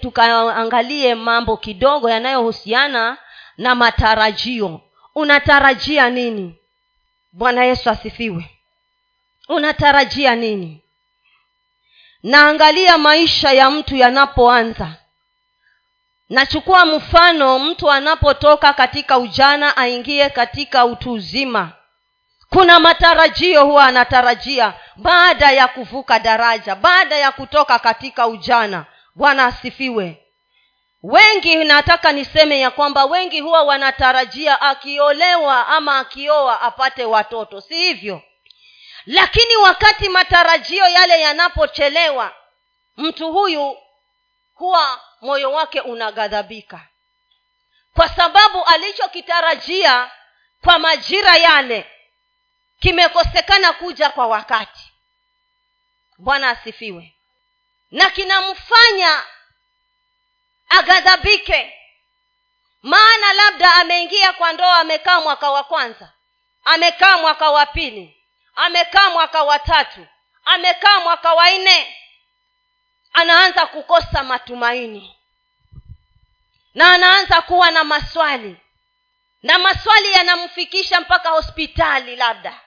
tukaangalie mambo kidogo yanayohusiana na matarajio. Unatarajia nini? Bwana yesu asifiwe. Unatarajia nini? Naangalia maisha ya mtu yanapoanza. Nachukua mfano mtu anapotoka katika ujana aingie katika utu uzima. Kuna matarajio huwa anatarajia baada ya kuvuka daraja baada ya kutoka katika ujana bwana asifiwe. Wengi nataka niseme ya kwamba wengi huwa wanatarajia akiolewa ama akioa apate watoto si hivyo? Lakini wakati matarajio yale yanapochelewa mtu huyu huwa moyo wake unaghadhabika. Kwa sababu alichokitarajia kwa majira yale kimekosekana kuja kwa wakati. Bwana asifiwe na kinamfanya aghadhabike. Maana labda ameingia kwa ndoa amekaa mwaka wa kwanza amekaa mwaka wa pili amekaa mwaka wa tatu amekaa mwaka wa nne anaanza kukosa matumaini. Na anaanza kuwa na maswali. Na maswali yanamfikisha mpaka hospitali labda.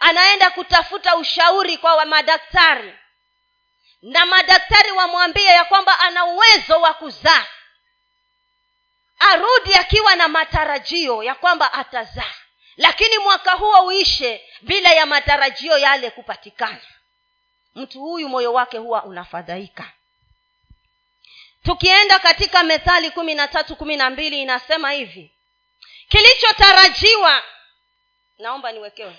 Anaenda kutafuta ushauri kwa madaktari na madaktari wamwambie ya kwamba ana uwezo wa kuzaa. Arudi akiwa na matarajio ya kwamba atazaa. Lakini mwaka huo uishe bila ya matarajio yale kupatikana. Mtu huyu moyo wake huwa unafadhaika. Tukienda katika methali kumi na tatu kumi na mbili inasema hivi. Kilichotarajiwa naomba niwekewe.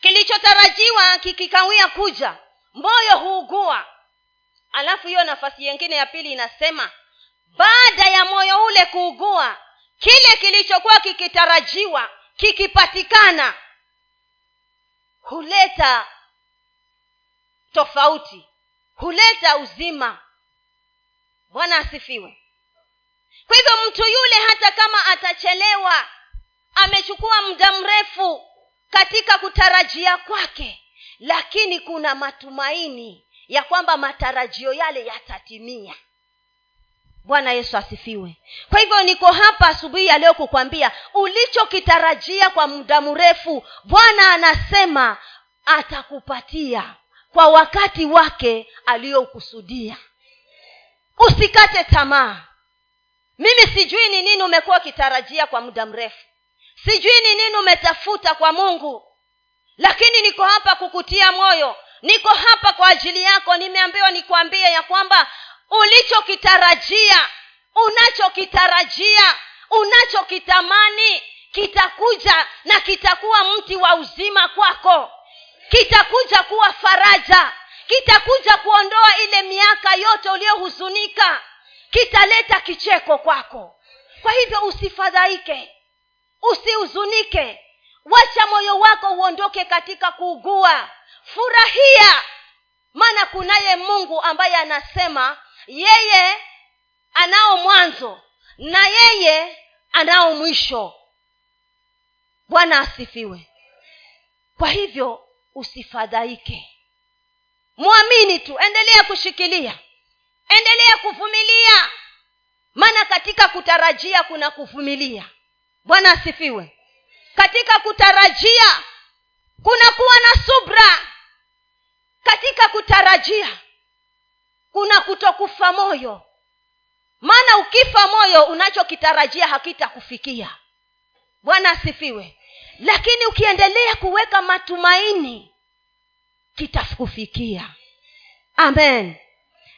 Kilichotarajiwa kikikawia kuja moyo huugua. Alafu hiyo nafasi yengine ya pili inasema baada ya moyo ule kuugua kile kilichokuwa kikitarajiwa kikipatikana huleta tofauti huleta uzima. Bwana asifiwe. Kwa hivyo mtu yule hata kama atachelewa amechukua muda mrefu katika kutarajia kwake lakini kuna matumaini ya kwamba matarajio yale yatatimia. Bwana yesu asifiwe. Kwa hivyo niko hapa asubuhi ya leo kukwambia ulichokitarajia kwa muda mrefu bwana anasema atakupatia kwa wakati wake aliyokusudia. Usikate tamaa. Mimi sijui ni nini umekuwa ukitarajia kwa muda mrefu. Sijui ni nini umetafuta kwa mungu lakini niko hapa kukutia moyo. Niko hapa kwa ajili yako. Nimeambiwa nikuambie ya kwamba ulichokitarajia unachokitarajia unachokitamani kitakuja na kitakuwa mti wa uzima kwako. Kitakuja kuwa faraja. Kitakuja kuondoa ile miaka yote uliyohuzunika kitaleta kicheko kwako. Kwa hivyo usifadhaike. Usihuzunike wacha moyo wako uondoke katika kuugua. Furahia. Maana kunaye mungu ambaye anasema yeye anao mwanzo na yeye anao mwisho. Bwana asifiwe. Kwa hivyo usifadhaike. Mwamini tu. Endelea kushikilia. Endelea kuvumilia. Maana katika kutarajia kuna kuvumilia. Bwana asifiwe katika kutarajia kuna kuwa na subra. Katika kutarajia kuna kutokufa moyo. Maana ukifa moyo unachokitarajia hakitakufikia. Bwana asifiwe. Lakini ukiendelea kuweka matumaini kitakufikia. Amen.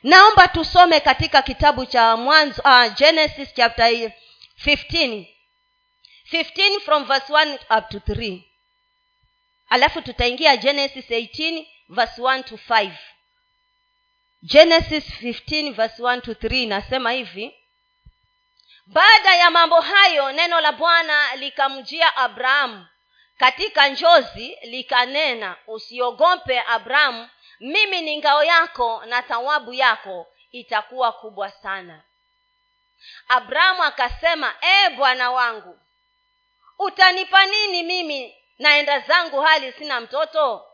Naomba tusome katika kitabu cha mwanzo uh, genesis chapter 15 15 from verse 1 up to 3 alafu tutaingia genesis 18 verse 1 to 5 genesis 15 verse 1 to 3 inasema hivi. Baada ya mambo hayo neno la bwana likamjia abrahamu. Katika njozi likanena usiogope abrahamu mimi ni ngao yako na thawabu yako itakuwa kubwa sana. Abrahamu akasema ee bwana wangu utanipa nini mimi? Naenda zangu hali sina mtoto?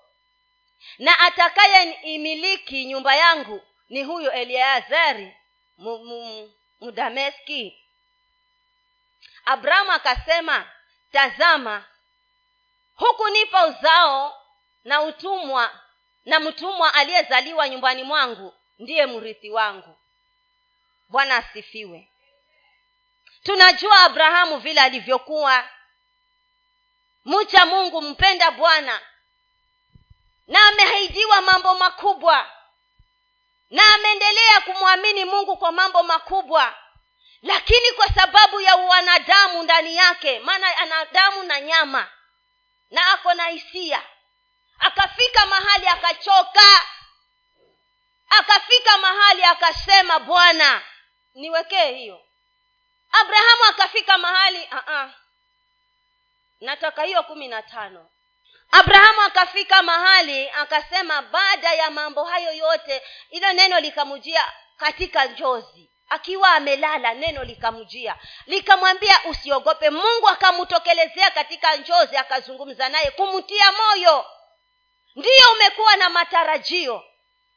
Na atakaye imiliki nyumba yangu ni huyo eliazari mdameski abrahamu akasema tazama huku nipa uzao na utumwa na mtumwa aliyezaliwa nyumbani mwangu ndiye mrithi wangu. Bwana asifiwe. Tunajua abrahamu vile alivyokuwa mcha mungu mpenda bwana. Na amehaidiwa mambo makubwa. Na ameendelea kumwamini mungu kwa mambo makubwa. Lakini kwa sababu ya wanadamu ndani yake maana ana damu na nyama na ako na hisia. Akafika mahali akachoka. Akafika mahali akasema bwana niwekee hiyo. Abrahamu akafika mahali uh-uh. Nataka hiyo kumi na tano. Abrahamu akafika mahali akasema baada ya mambo hayo yote ilo neno likamjia katika njozi. Akiwa amelala neno likamjia. Likamwambia usiogope. Mungu akamtokelezea katika njozi akazungumza naye kumtia moyo. Ndiyo umekuwa na matarajio.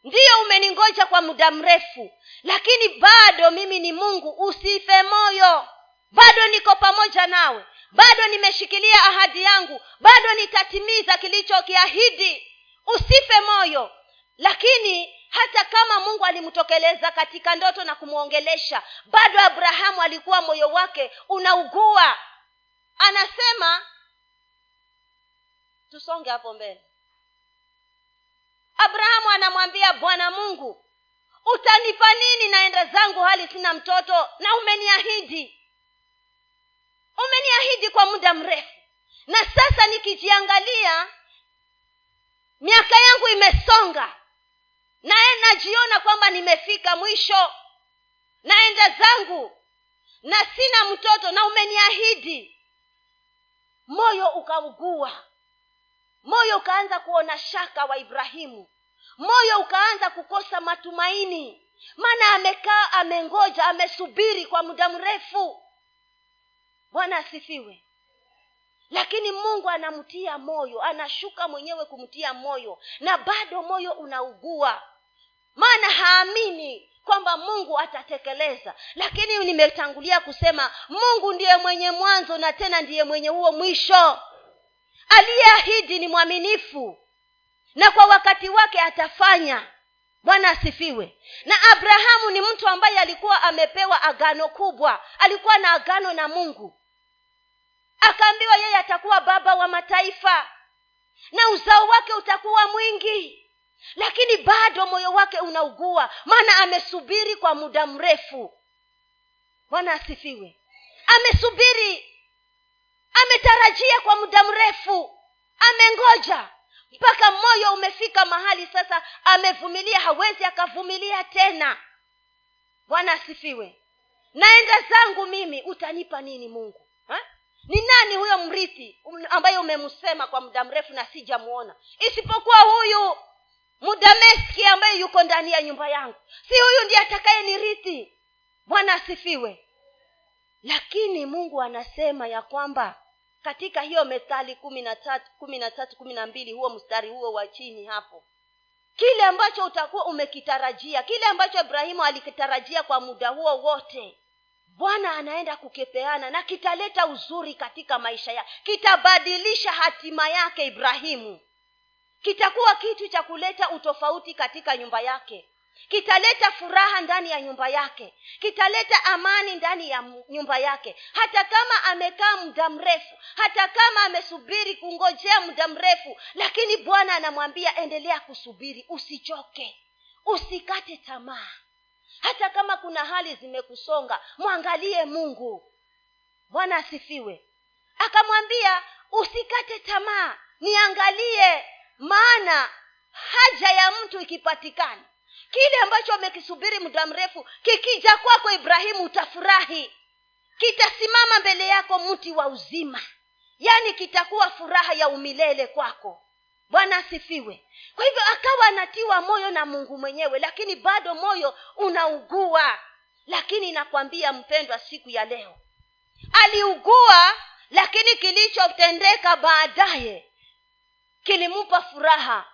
Ndiyo umeningoja kwa muda mrefu. Lakini bado mimi ni mungu usife moyo. Bado niko pamoja nawe bado nimeshikilia ahadi yangu. Bado nitatimiza kilichokiahidi usife moyo. Lakini hata kama mungu alimtokeleza katika ndoto na kumwongelesha bado abrahamu alikuwa moyo wake unaugua. Anasema tusonge hapo mbele. Abrahamu anamwambia bwana mungu utanipa nini naenda zangu hali sina mtoto na umeniahidi umeniahidi kwa muda mrefu. Na sasa nikijiangalia miaka yangu imesonga. Naye najiona kwamba nimefika mwisho. Naenda zangu. Na sina mtoto na umeniahidi. Moyo ukaugua moyo ukaanza kuona shaka wa ibrahimu. Moyo ukaanza kukosa matumaini. Maana amekaa amengoja amesubiri kwa muda mrefu bwana asifiwe. Lakini mungu anamtia moyo anashuka mwenyewe kumtia moyo na bado moyo unaugua. Maana haamini kwamba mungu atatekeleza. Lakini nimetangulia kusema mungu ndiye mwenye mwanzo na tena ndiye mwenye huo mwisho. Aliyeahidi ni mwaminifu na kwa wakati wake atafanya. Bwana asifiwe. Na abrahamu ni mtu ambaye alikuwa amepewa agano kubwa. Alikuwa na agano na mungu akaambiwa yeye atakuwa baba wa mataifa na uzao wake utakuwa mwingi lakini bado moyo wake unaugua maana amesubiri kwa muda mrefu. Bwana asifiwe. Amesubiri ametarajia kwa muda mrefu amengoja mpaka moyo umefika mahali sasa amevumilia hawezi akavumilia tena. Bwana asifiwe. Naenda zangu mimi utanipa nini mungu? Ni nani huyo mrithi ambaye umemsema kwa muda mrefu na sijamuona? Isipokuwa huyu mudameski ambaye yuko ndani ya nyumba yangu. Si huyu ndiye atakaye nirithi? Bwana asifiwe. Lakini mungu anasema ya kwamba katika hiyo methali kumi na tatu kumi na tatu kumi na mbili huo mstari huo wa chini hapo kile ambacho utakuwa umekitarajia kile ambacho ibrahimu alikitarajia kwa muda huo wote bwana anaenda kukipeana na kitaleta uzuri katika maisha yake kitabadilisha hatima yake ibrahimu. Kitakuwa kitu cha kuleta utofauti katika nyumba yake. Kitaleta furaha ndani ya nyumba yake. Kitaleta amani ndani ya nyumba yake. Hata kama amekaa muda mrefu hata kama amesubiri kungojea muda mrefu lakini bwana anamwambia endelea kusubiri usichoke. Usikate tamaa hata kama kuna hali zimekusonga mwangalie mungu. Bwana asifiwe. Akamwambia usikate tamaa niangalie maana haja ya mtu ikipatikana. Kile ambacho amekisubiri muda mrefu kikija kwako ibrahimu utafurahi. Kitasimama mbele yako mti wa uzima. Yaani kitakuwa furaha ya umilele kwako bwana asifiwe. Kwa hivyo akawa anatiwa moyo na mungu mwenyewe lakini bado moyo unaugua. Lakini nakwambia mpendwa siku ya leo aliugua lakini kilichotendeka baadaye kilimpa furaha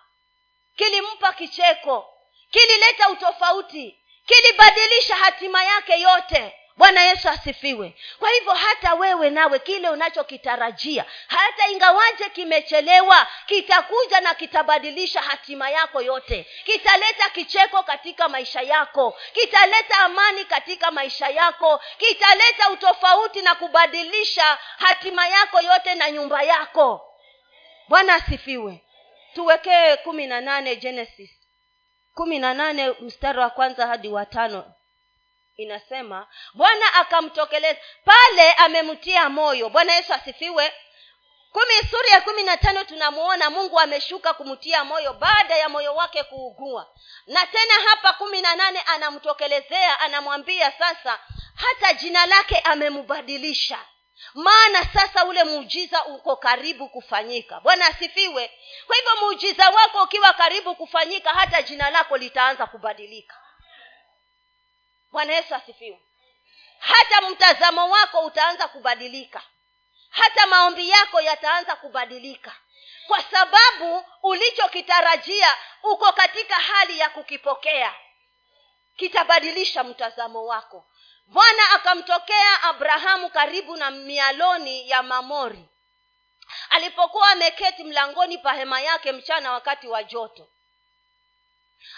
kilimpa kicheko kilileta utofauti kilibadilisha hatima yake yote bwana yesu asifiwe. Kwa hivyo hata wewe nawe kile unachokitarajia hata ingawaje kimechelewa kitakuja na kitabadilisha hatima yako yote. Kitaleta kicheko katika maisha yako. Kitaleta amani katika maisha yako. Kitaleta utofauti na kubadilisha hatima yako yote na nyumba yako. Bwana asifiwe. Tuwekee kumi na nane genesis. kumi na nane mstari wa kwanza hadi wa tano inasema bwana akamtokeleza. Pale amemtia moyo. Bwana yesu asifiwe. Kumi sura ya kumi na tano tunamuona mungu ameshuka kumtia moyo baada ya moyo wake kuugua. Na tena hapa kumi na nane anamtokelezea anamwambia sasa hata jina lake amembadilisha maana sasa ule muujiza uko karibu kufanyika. Bwana asifiwe. Kwa hivyo muujiza wako ukiwa karibu kufanyika hata jina lako litaanza kubadilika bwana yesu asifiwe. Hata mtazamo wako utaanza kubadilika. Hata maombi yako yataanza kubadilika. Kwa sababu ulichokitarajia uko katika hali ya kukipokea. Kitabadilisha mtazamo wako. Bwana akamtokea abrahamu karibu na mialoni ya mamori. Alipokuwa ameketi mlangoni pa hema yake mchana wakati wa joto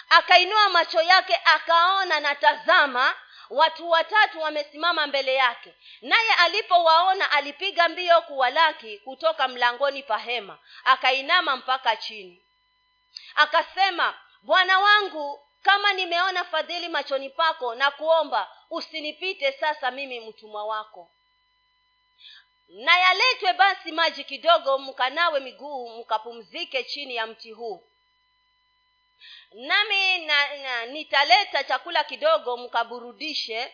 akainua macho yake akaona na tazama watu watatu wamesimama mbele yake. Naye alipowaona alipiga mbio kuwalaki kutoka mlangoni pa hema akainama mpaka chini. Akasema bwana wangu kama nimeona fadhili machoni pako na kuomba usinipite sasa mimi mtumwa wako. Na yaletwe basi maji kidogo mkanawe miguu mkapumzike chini ya mti huu nami na, na, nitaleta chakula kidogo mkaburudishe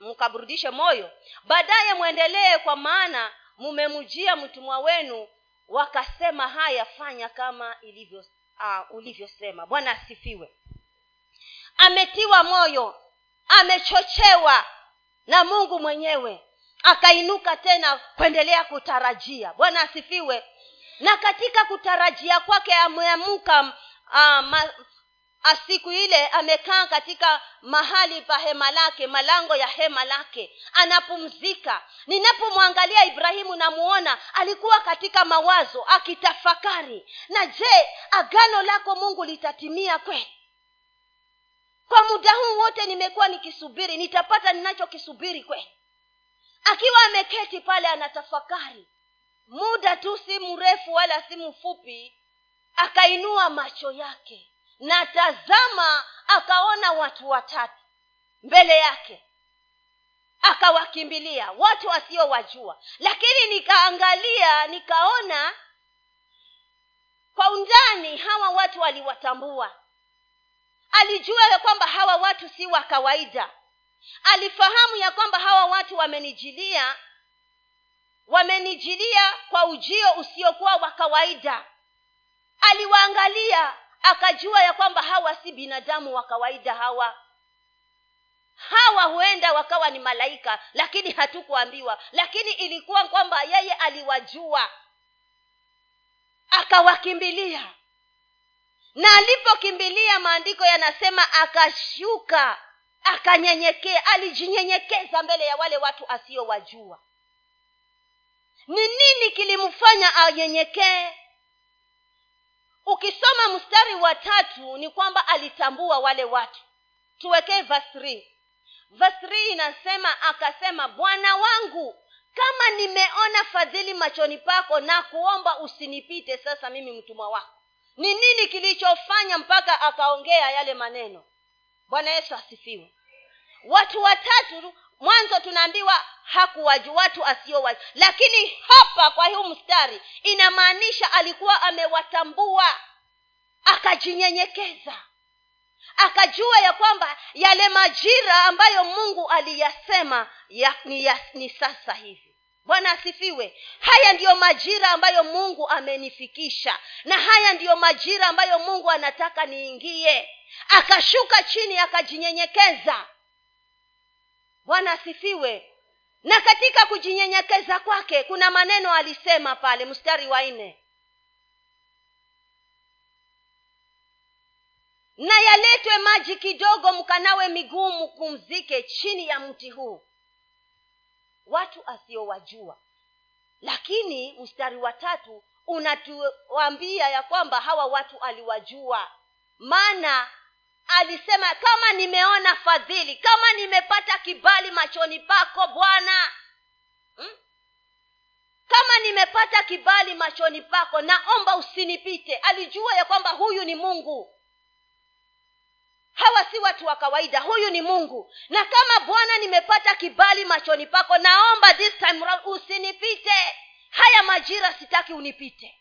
mkaburudishe moyo. Baadaye mwendelee kwa maana mmemjia mtumwa wenu wakasema haya fanya kama ilivyo uh, ulivyosema. Bwana asifiwe. Ametiwa moyo amechochewa na mungu mwenyewe akainuka tena kuendelea kutarajia. Bwana asifiwe. Na katika kutarajia kwake ameamka uh, ma, siku ile amekaa katika mahali pa hema lake malango ya hema lake. Anapumzika. Ninapomwangalia ibrahimu namuona alikuwa katika mawazo akitafakari. Na je agano lako mungu litatimia kweli? Kwa muda huu wote nimekuwa nikisubiri nitapata ninachokisubiri kweli? Akiwa ameketi pale anatafakari. Muda tu si mrefu wala si mfupi akainua macho yake na tazama akaona watu watatu mbele yake. Akawakimbilia watu wasiowajua. Lakini nikaangalia nikaona kwa undani hawa watu waliwatambua alijua ya kwamba hawa watu si wa kawaida. Alifahamu ya kwamba hawa watu wamenijilia wamenijilia kwa ujio usiokuwa wa kawaida aliwaangalia akajua ya kwamba hawa si binadamu wa kawaida hawa. Hawa huenda wakawa ni malaika lakini hatukuambiwa. Lakini ilikuwa kwamba yeye aliwajua. Akawakimbilia. Na alipokimbilia maandiko yanasema akashuka akanyenyekea alijinyenyekeza mbele ya wale watu asiyowajua ni nini kilimfanya anyenyekee ukisoma mstari wa tatu ni kwamba alitambua wale watu. Tuwekee vasri vasri inasema akasema bwana wangu kama nimeona fadhili machoni pako na kuomba usinipite sasa mimi mtumwa wako. Ni nini kilichofanya mpaka akaongea yale maneno? Bwana yesu asifiwe. Watu watatu mwanzo tunaambiwa hakuwaju watu asiowaju lakini hapa kwa huu mstari inamaanisha alikuwa amewatambua. Akajinyenyekeza. Akajua ya kwamba yale majira ambayo mungu aliyasema ya, ni, ya, ni sasa hivi. Bwana asifiwe. Haya ndiyo majira ambayo mungu amenifikisha. Na haya ndiyo majira ambayo mungu anataka niingie. Akashuka chini akajinyenyekeza bwana asifiwe. Na katika kujinyenyekeza kwake kuna maneno alisema pale mstari wa nne. Na yaletwe maji kidogo mkanawe miguu mkumzike chini ya mti huu. Watu asiowajua. Lakini mstari wa tatu unatuambia ya kwamba hawa watu aliwajua. Maana alisema kama nimeona fadhili kama nimepata kibali machoni pako bwana. Hmm? kama nimepata kibali machoni pako naomba usinipite. Alijua ya kwamba huyu ni mungu. Hawa si watu wa kawaida huyu ni mungu. Na kama bwana nimepata kibali machoni pako naomba this time round usinipite. Haya majira sitaki unipite.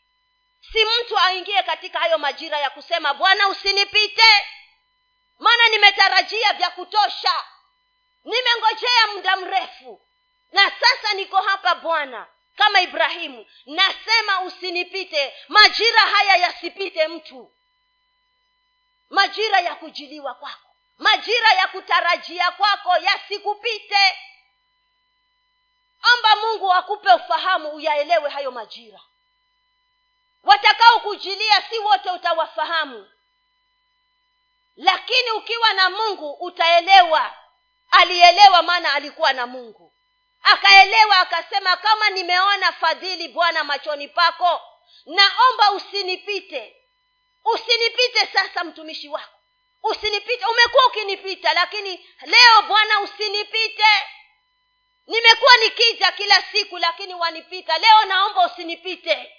Si mtu aingie katika hayo majira ya kusema bwana usinipite nimetarajia vya kutosha. Nimengojea muda mrefu. Na sasa niko hapa bwana kama ibrahimu. Nasema usinipite. Majira haya yasipite mtu. Majira ya kujiliwa kwako. Majira ya kutarajia kwako yasikupite. Amba mungu akupe ufahamu uyaelewe hayo majira. Watakao kujilia si wote utawafahamu lakini ukiwa na mungu utaelewa. Alielewa maana alikuwa na mungu. Akaelewa akasema kama nimeona fadhili bwana machoni pako naomba usinipite. Usinipite sasa mtumishi wako. Usinipite. Umekuwa ukinipita lakini leo bwana usinipite. Nimekuwa nikija kila siku lakini wanipita. Leo naomba usinipite.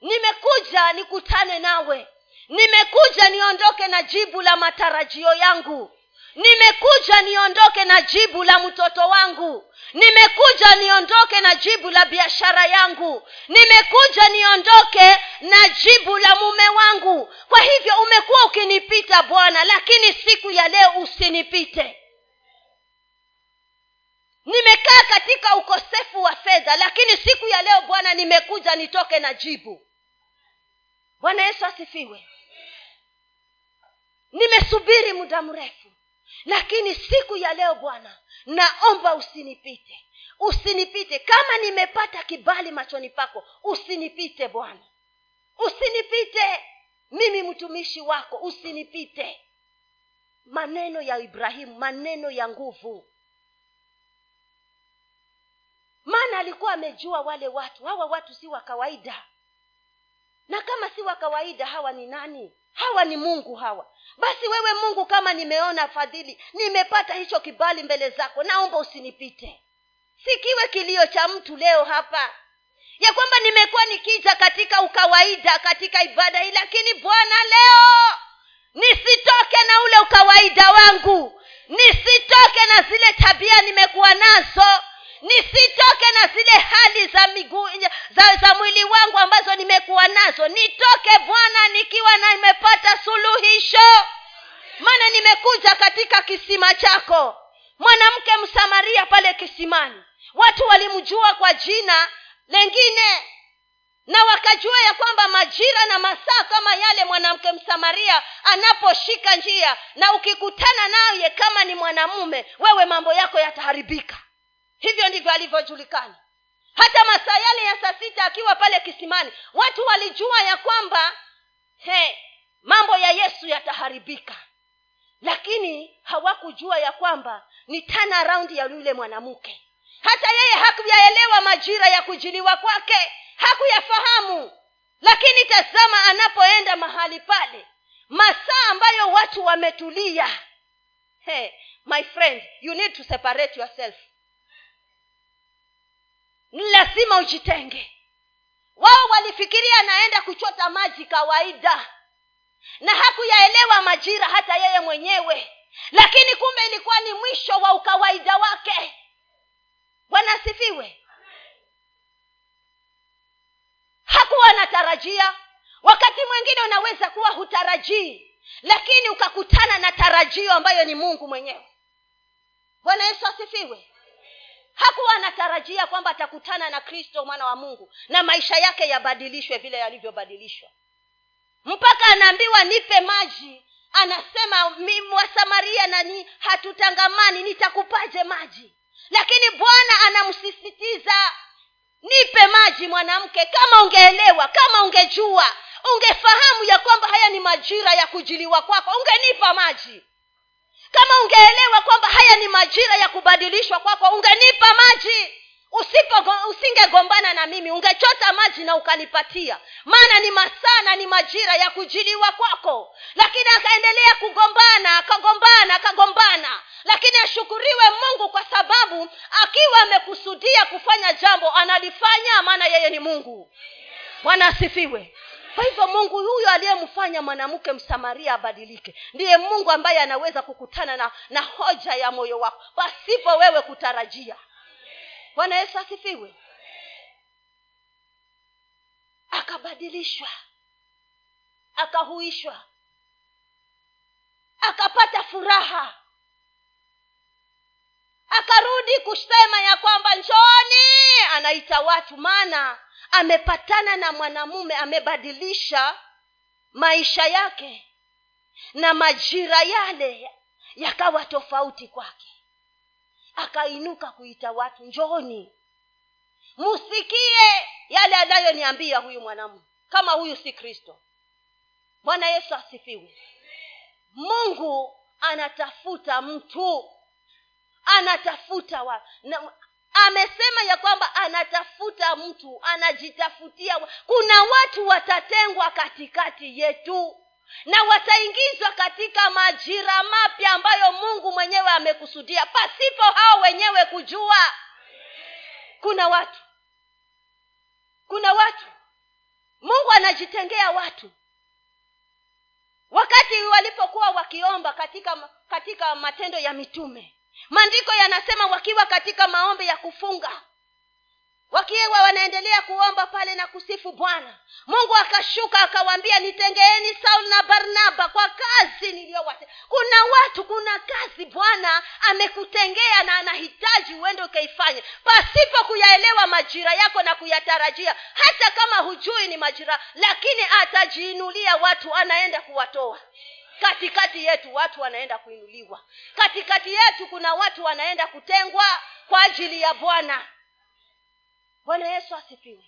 Nimekuja nikutane nawe nimekuja niondoke na jibu la matarajio yangu. Nimekuja niondoke na jibu la mtoto wangu. Nimekuja niondoke na jibu la biashara yangu. Nimekuja niondoke na jibu la mume wangu. Kwa hivyo umekuwa ukinipita bwana lakini siku ya leo usinipite. Nimekaa katika ukosefu wa fedha lakini siku ya leo bwana nimekuja nitoke na jibu. Bwana yesu asifiwe nimesubiri muda mrefu. Lakini siku ya leo bwana naomba usinipite. Usinipite. Kama nimepata kibali machoni pako usinipite bwana. Usinipite. Mimi mtumishi wako usinipite. Maneno ya ibrahimu maneno ya nguvu. Maana alikuwa amejua wale watu. Hawa watu si wa kawaida. Na kama si wa kawaida hawa ni nani hawa ni mungu hawa. Basi wewe mungu kama nimeona fadhili nimepata hicho kibali mbele zako naomba usinipite. Sikiwe kilio cha mtu leo hapa. Ya kwamba nimekuwa nikija katika ukawaida katika ibada hii lakini bwana leo nisitoke na ule ukawaida wangu. Nisitoke na zile tabia nimekuwa nazo nisitoke na zile hali za miguu za, za mwili wangu ambazo nimekuwa nazo. Nitoke bwana nikiwa na nimepata suluhisho. Maana nimekuja katika kisima chako. Mwanamke msamaria pale kisimani. Watu walimjua kwa jina lengine na wakajua ya kwamba majira na masaa kama yale mwanamke msamaria anaposhika njia na ukikutana naye kama ni mwanamume wewe mambo yako yataharibika hivyo ndivyo alivyojulikana. Hata masaa yale ya saa sita akiwa pale kisimani watu walijua ya kwamba he mambo ya yesu yataharibika. Lakini hawakujua ya kwamba ni tana raundi ya yule mwanamke. Hata yeye hakuyaelewa majira ya kujiliwa kwake. Hakuyafahamu. Lakini tazama anapoenda mahali pale. Masaa ambayo watu wametulia. Hey, my friend you need to separate yourself ni lazima ujitenge. Wao walifikiria anaenda kuchota maji kawaida. Na hakuyaelewa majira hata yeye mwenyewe. Lakini kumbe ilikuwa ni mwisho wa ukawaida wake. Bwana asifiwe. Hakuwa anatarajia. Wakati mwingine unaweza kuwa hutarajii lakini ukakutana na tarajio ambayo ni mungu mwenyewe. Bwana yesu asifiwe hakuwa anatarajia kwamba atakutana na kristo mwana wa mungu na maisha yake yabadilishwe vile yalivyobadilishwa. Mpaka anaambiwa nipe maji. Anasema wasamaria nani? Hatutangamani nitakupaje maji? Lakini bwana anamsisitiza nipe maji mwanamke. Kama ungeelewa kama ungejua ungefahamu ya kwamba haya ni majira ya kujiliwa kwako ungenipa maji kama ungeelewa kwamba haya ni majira ya kubadilishwa kwako ungenipa maji. Usipo usingegombana na mimi ungechota maji na ukanipatia. Maana ni masaa na ni majira ya kujiliwa kwako. Lakini akaendelea kugombana akagombana akagombana. Lakini ashukuriwe mungu kwa sababu akiwa amekusudia kufanya jambo analifanya maana yeye ni mungu. Bwana asifiwe kwa hivyo mungu huyo aliyemfanya mwanamke msamaria abadilike ndiye mungu ambaye anaweza kukutana na na hoja ya moyo wako pasipo wewe kutarajia. Bwana yesu asifiwe. Akabadilishwa akahuishwa akapata furaha akarudi kusema ya kwamba njoni anaita watu maana amepatana na mwanamume amebadilisha maisha yake na majira yale yakawa tofauti kwake. Akainuka kuita watu njoni musikie yale anayoniambia huyu mwanamume. Kama huyu si kristo. Bwana yesu asifiwe. Mungu anatafuta mtu anatafuta wa, na, amesema ya kwamba anatafuta mtu anajitafutia. Kuna watu watatengwa katikati yetu na wataingizwa katika majira mapya ambayo mungu mwenyewe amekusudia pasipo hao wenyewe kujua. Kuna watu kuna watu. Mungu anajitengea watu. Wakati walipokuwa wakiomba katika katika matendo ya mitume maandiko yanasema wakiwa katika maombi ya kufunga wakiwa wanaendelea kuomba pale na kusifu bwana mungu akashuka akawaambia nitengeeni saul na barnaba kwa kazi niliyowate kuna watu kuna kazi bwana amekutengea na anahitaji uende ukaifanye. Pasipo kuyaelewa majira yako na kuyatarajia hata kama hujui ni majira lakini atajiinulia watu anaenda kuwatoa katikati yetu watu wanaenda kuinuliwa. Katikati yetu kuna watu wanaenda kutengwa kwa ajili ya bwana. Bwana yesu asifiwe.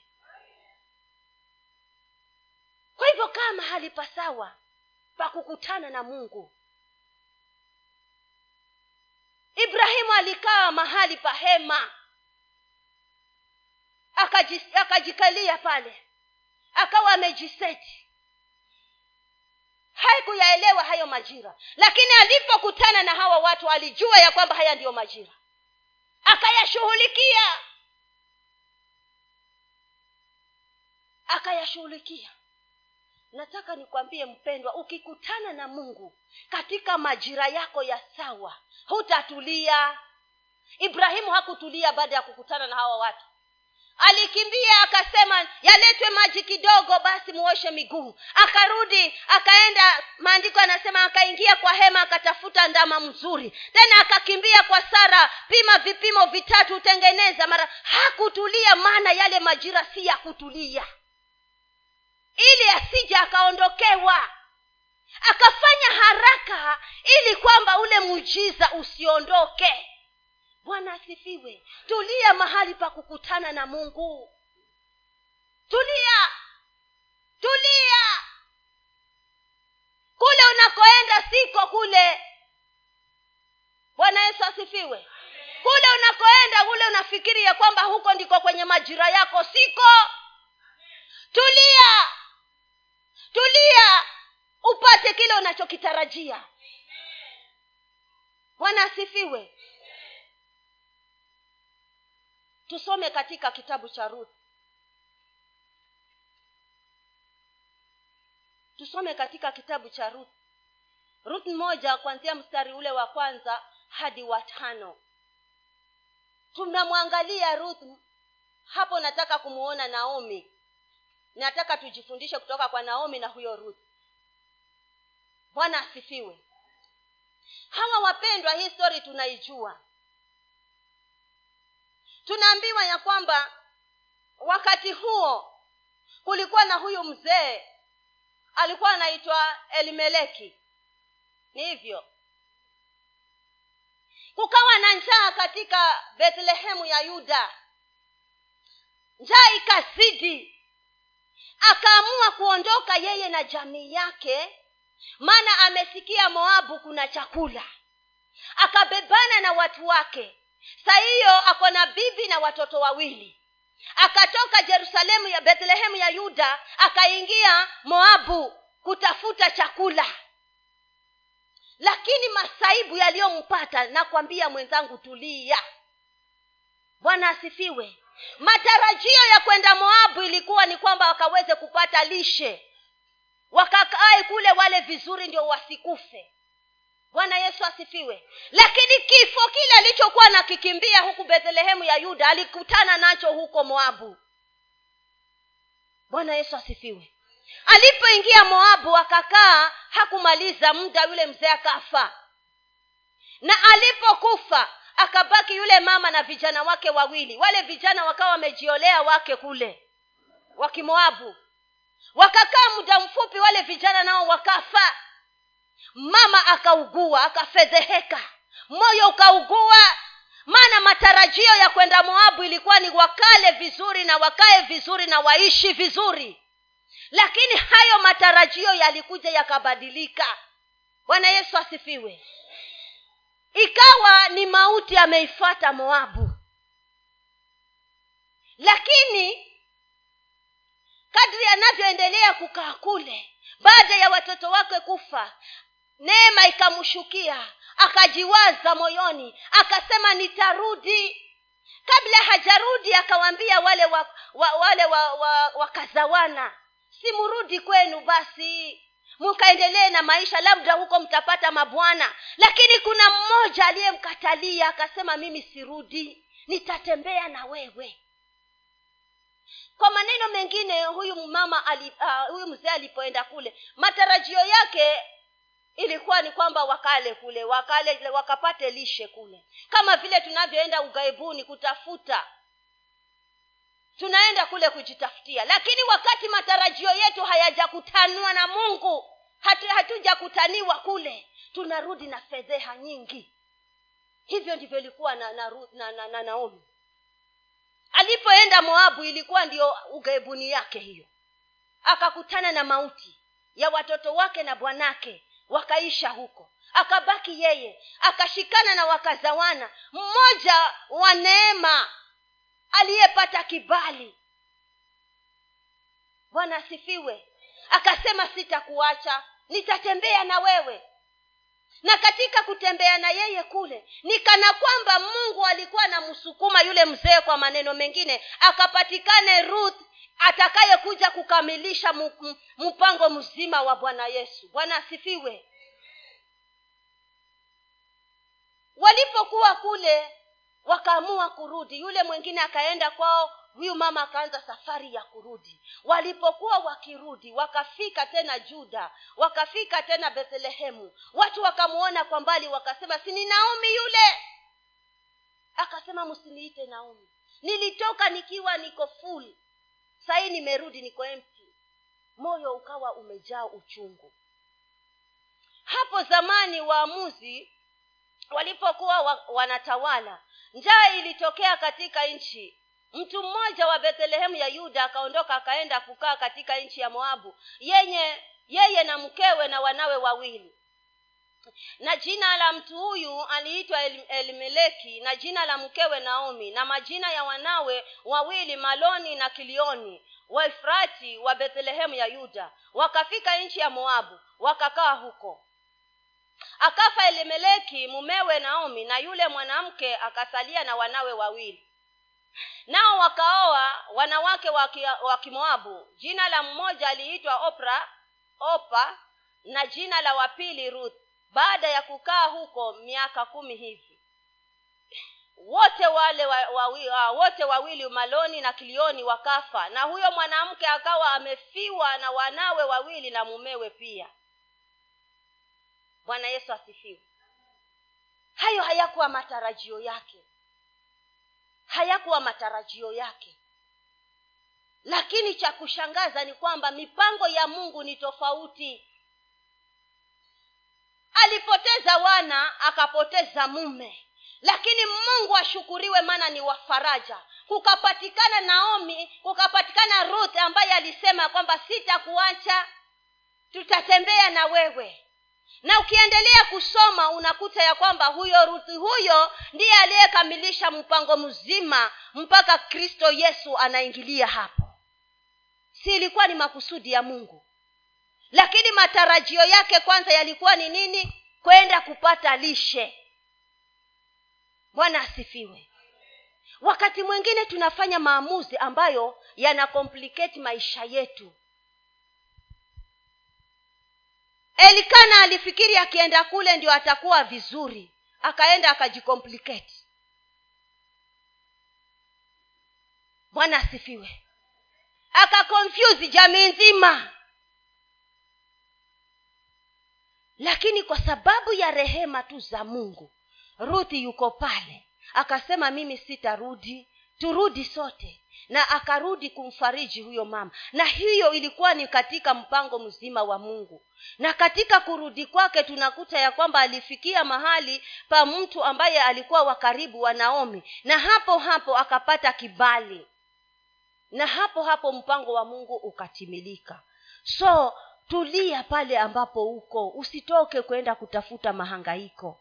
Kwa hivyo kaa mahali pasawa pa kukutana na mungu. Ibrahimu alikaa mahali pa hema. Akajikalia pale. Akawa amejiseti haikuyaelewa hayo majira. Lakini alipokutana na hawa watu alijua ya kwamba haya ndiyo majira. Akayashughulikia. Akayashughulikia. Nataka nikwambie mpendwa ukikutana na mungu katika majira yako ya sawa hutatulia. Ibrahimu hakutulia baada ya kukutana na hawa watu alikimbia akasema yaletwe maji kidogo basi muoshe miguu. Akarudi akaenda maandiko anasema akaingia kwa hema akatafuta ndama mzuri. Tena akakimbia kwa sara pima vipimo vitatu utengeneza. Mara hakutulia maana yale majira si ya kutulia. Ili asija akaondokewa. Akafanya haraka ili kwamba ule muujiza usiondoke bwana asifiwe. Tulia mahali pa kukutana na mungu. Tulia. Tulia. Kule unakoenda siko kule. Bwana yesu asifiwe. Kule unakoenda kule unafikiri ya kwamba huko ndiko kwenye majira yako siko. Tulia. Tulia. Upate kile unachokitarajia. Bwana asifiwe tusome katika kitabu cha ruth tusome katika kitabu cha ruth ruth moja kuanzia mstari ule wa kwanza hadi wa tano. Tunamwangalia ruth hapo nataka kumuona naomi. Nataka tujifundishe kutoka kwa naomi na huyo ruth bwana asifiwe. Hawa wapendwa hii stori tunaijua tunaambiwa ya kwamba wakati huo kulikuwa na huyu mzee alikuwa anaitwa elimeleki. Ni hivyo. Kukawa na njaa katika bethlehemu ya yuda. Njaa ikazidi. Akaamua kuondoka yeye na jamii yake maana amesikia moabu kuna chakula. Akabebana na watu wake sa hiyo ako na bibi na watoto wawili. Akatoka jerusalemu ya bethlehemu ya yuda akaingia moabu kutafuta chakula. Lakini masaibu yaliyompata nakwambia mwenzangu tulia. Bwana asifiwe. Matarajio ya kwenda moabu ilikuwa ni kwamba wakaweze kupata lishe. Wakakae kule wale vizuri ndio wasikufe bwana yesu asifiwe. Lakini kifo kile alichokuwa nakikimbia huku bethlehemu ya yuda alikutana nacho huko moabu. Bwana yesu asifiwe. Alipoingia moabu akakaa hakumaliza muda yule mzee akafa. Na alipokufa akabaki yule mama na vijana wake wawili. Wale vijana wakawa wamejiolea wake kule wakimoabu wakakaa muda mfupi wale vijana nao wakafa mama akaugua akafedheheka. Moyo ukaugua. Maana matarajio ya kwenda moabu ilikuwa ni wakale vizuri na wakae vizuri na waishi vizuri. Lakini hayo matarajio yalikuja yakabadilika. Bwana yesu asifiwe. Ikawa ni mauti ameifata moabu. Lakini kadri anavyoendelea kukaa kule baada ya watoto wake kufa neema ikamshukia akajiwaza moyoni akasema nitarudi. Kabla hajarudi akawaambia wale wa, wa, wale wa, wa, wakazawana simrudi kwenu basi mkaendelee na maisha labda huko mtapata mabwana. Lakini kuna mmoja aliyemkatalia akasema mimi sirudi nitatembea na wewe. Kwa maneno mengine huyu mama ali, uh, huyu mzee alipoenda kule matarajio yake ilikuwa ni kwamba wakale kule wakale wakapate lishe kule. Kama vile tunavyoenda ughaibuni kutafuta. Tunaenda kule kujitafutia. Lakini wakati matarajio yetu hayajakutanwa na mungu hatu, hatujakutaniwa kule tunarudi na fedheha nyingi. Hivyo ndivyo ilikuwa na, na, na, na, na naomi. Alipoenda moabu ilikuwa ndio ughaibuni yake hiyo. Akakutana na mauti ya watoto wake na bwanake wakaisha huko. Akabaki yeye akashikana na wakazawana. Mmoja wa neema aliyepata kibali. Bwana asifiwe. Akasema sitakuacha nitatembea na wewe. Na katika kutembea na yeye kule nikana kwamba mungu alikuwa anamsukuma yule mzee kwa maneno mengine. Akapatikane ruth atakayekuja kukamilisha mpango mzima wa bwana yesu. Bwana asifiwe. Walipokuwa kule wakaamua kurudi. Yule mwingine akaenda kwao huyu mama akaanza safari ya kurudi. Walipokuwa wakirudi wakafika tena juda wakafika tena bethlehemu. Watu wakamwona kwa mbali wakasema si ni naomi yule? Akasema msiniite naomi. Nilitoka nikiwa niko full sahii nimerudi niko empty. Moyo ukawa umejaa uchungu. Hapo zamani waamuzi walipokuwa wa, wanatawala njaa ilitokea katika nchi. Mtu mmoja wa bethlehemu ya yuda akaondoka akaenda kukaa katika nchi ya moabu yenye yeye na mkewe na wanawe wawili na jina la mtu huyu aliitwa elimeleki na jina la mkewe naomi na majina ya wanawe wawili maloni na kilioni waefrati wa bethlehemu ya yuda. Wakafika nchi ya moabu wakakaa huko. Akafa elimeleki mumewe naomi na yule mwanamke akasalia na wanawe wawili. Nao wakaoa wanawake wa kimoabu. Jina la mmoja aliitwa opra opa na jina la wapili ruth baada ya kukaa huko miaka kumi hivi. Wote wale wa, wa, wa, wote wawili maloni na kilioni wakafa. Na huyo mwanamke akawa amefiwa na wanawe wawili na mumewe pia. Bwana yesu asifiwe. Hayo hayakuwa matarajio yake. Hayakuwa matarajio yake. Lakini cha kushangaza ni kwamba mipango ya mungu ni tofauti alipoteza wana akapoteza mume. Lakini mungu ashukuriwe maana ni wafaraja kukapatikana naomi kukapatikana ruth ambaye alisema kwamba sitakuacha tutatembea na wewe. Na ukiendelea kusoma unakuta ya kwamba huyo ruthi huyo ndiye aliyekamilisha mpango mzima mpaka kristo yesu anaingilia hapo. Si ilikuwa ni makusudi ya mungu lakini matarajio yake kwanza yalikuwa ni nini? Kwenda kupata lishe. Bwana asifiwe. Wakati mwingine tunafanya maamuzi ambayo yana maisha yetu. Elikana alifikiri akienda kule ndio atakuwa vizuri. Akaenda akajikomplikate bwana asifiwe. Akakonfyuzi jamii nzima lakini kwa sababu ya rehema tu za mungu ruthi yuko pale. Akasema mimi sitarudi turudi sote. Na akarudi kumfariji huyo mama. Na hiyo ilikuwa ni katika mpango mzima wa mungu. Na katika kurudi kwake tunakuta ya kwamba alifikia mahali pa mtu ambaye alikuwa wa karibu wa naomi. Na hapo hapo akapata kibali. Na hapo hapo mpango wa mungu ukatimilika. So tulia pale ambapo uko. Usitoke kwenda kutafuta mahangaiko.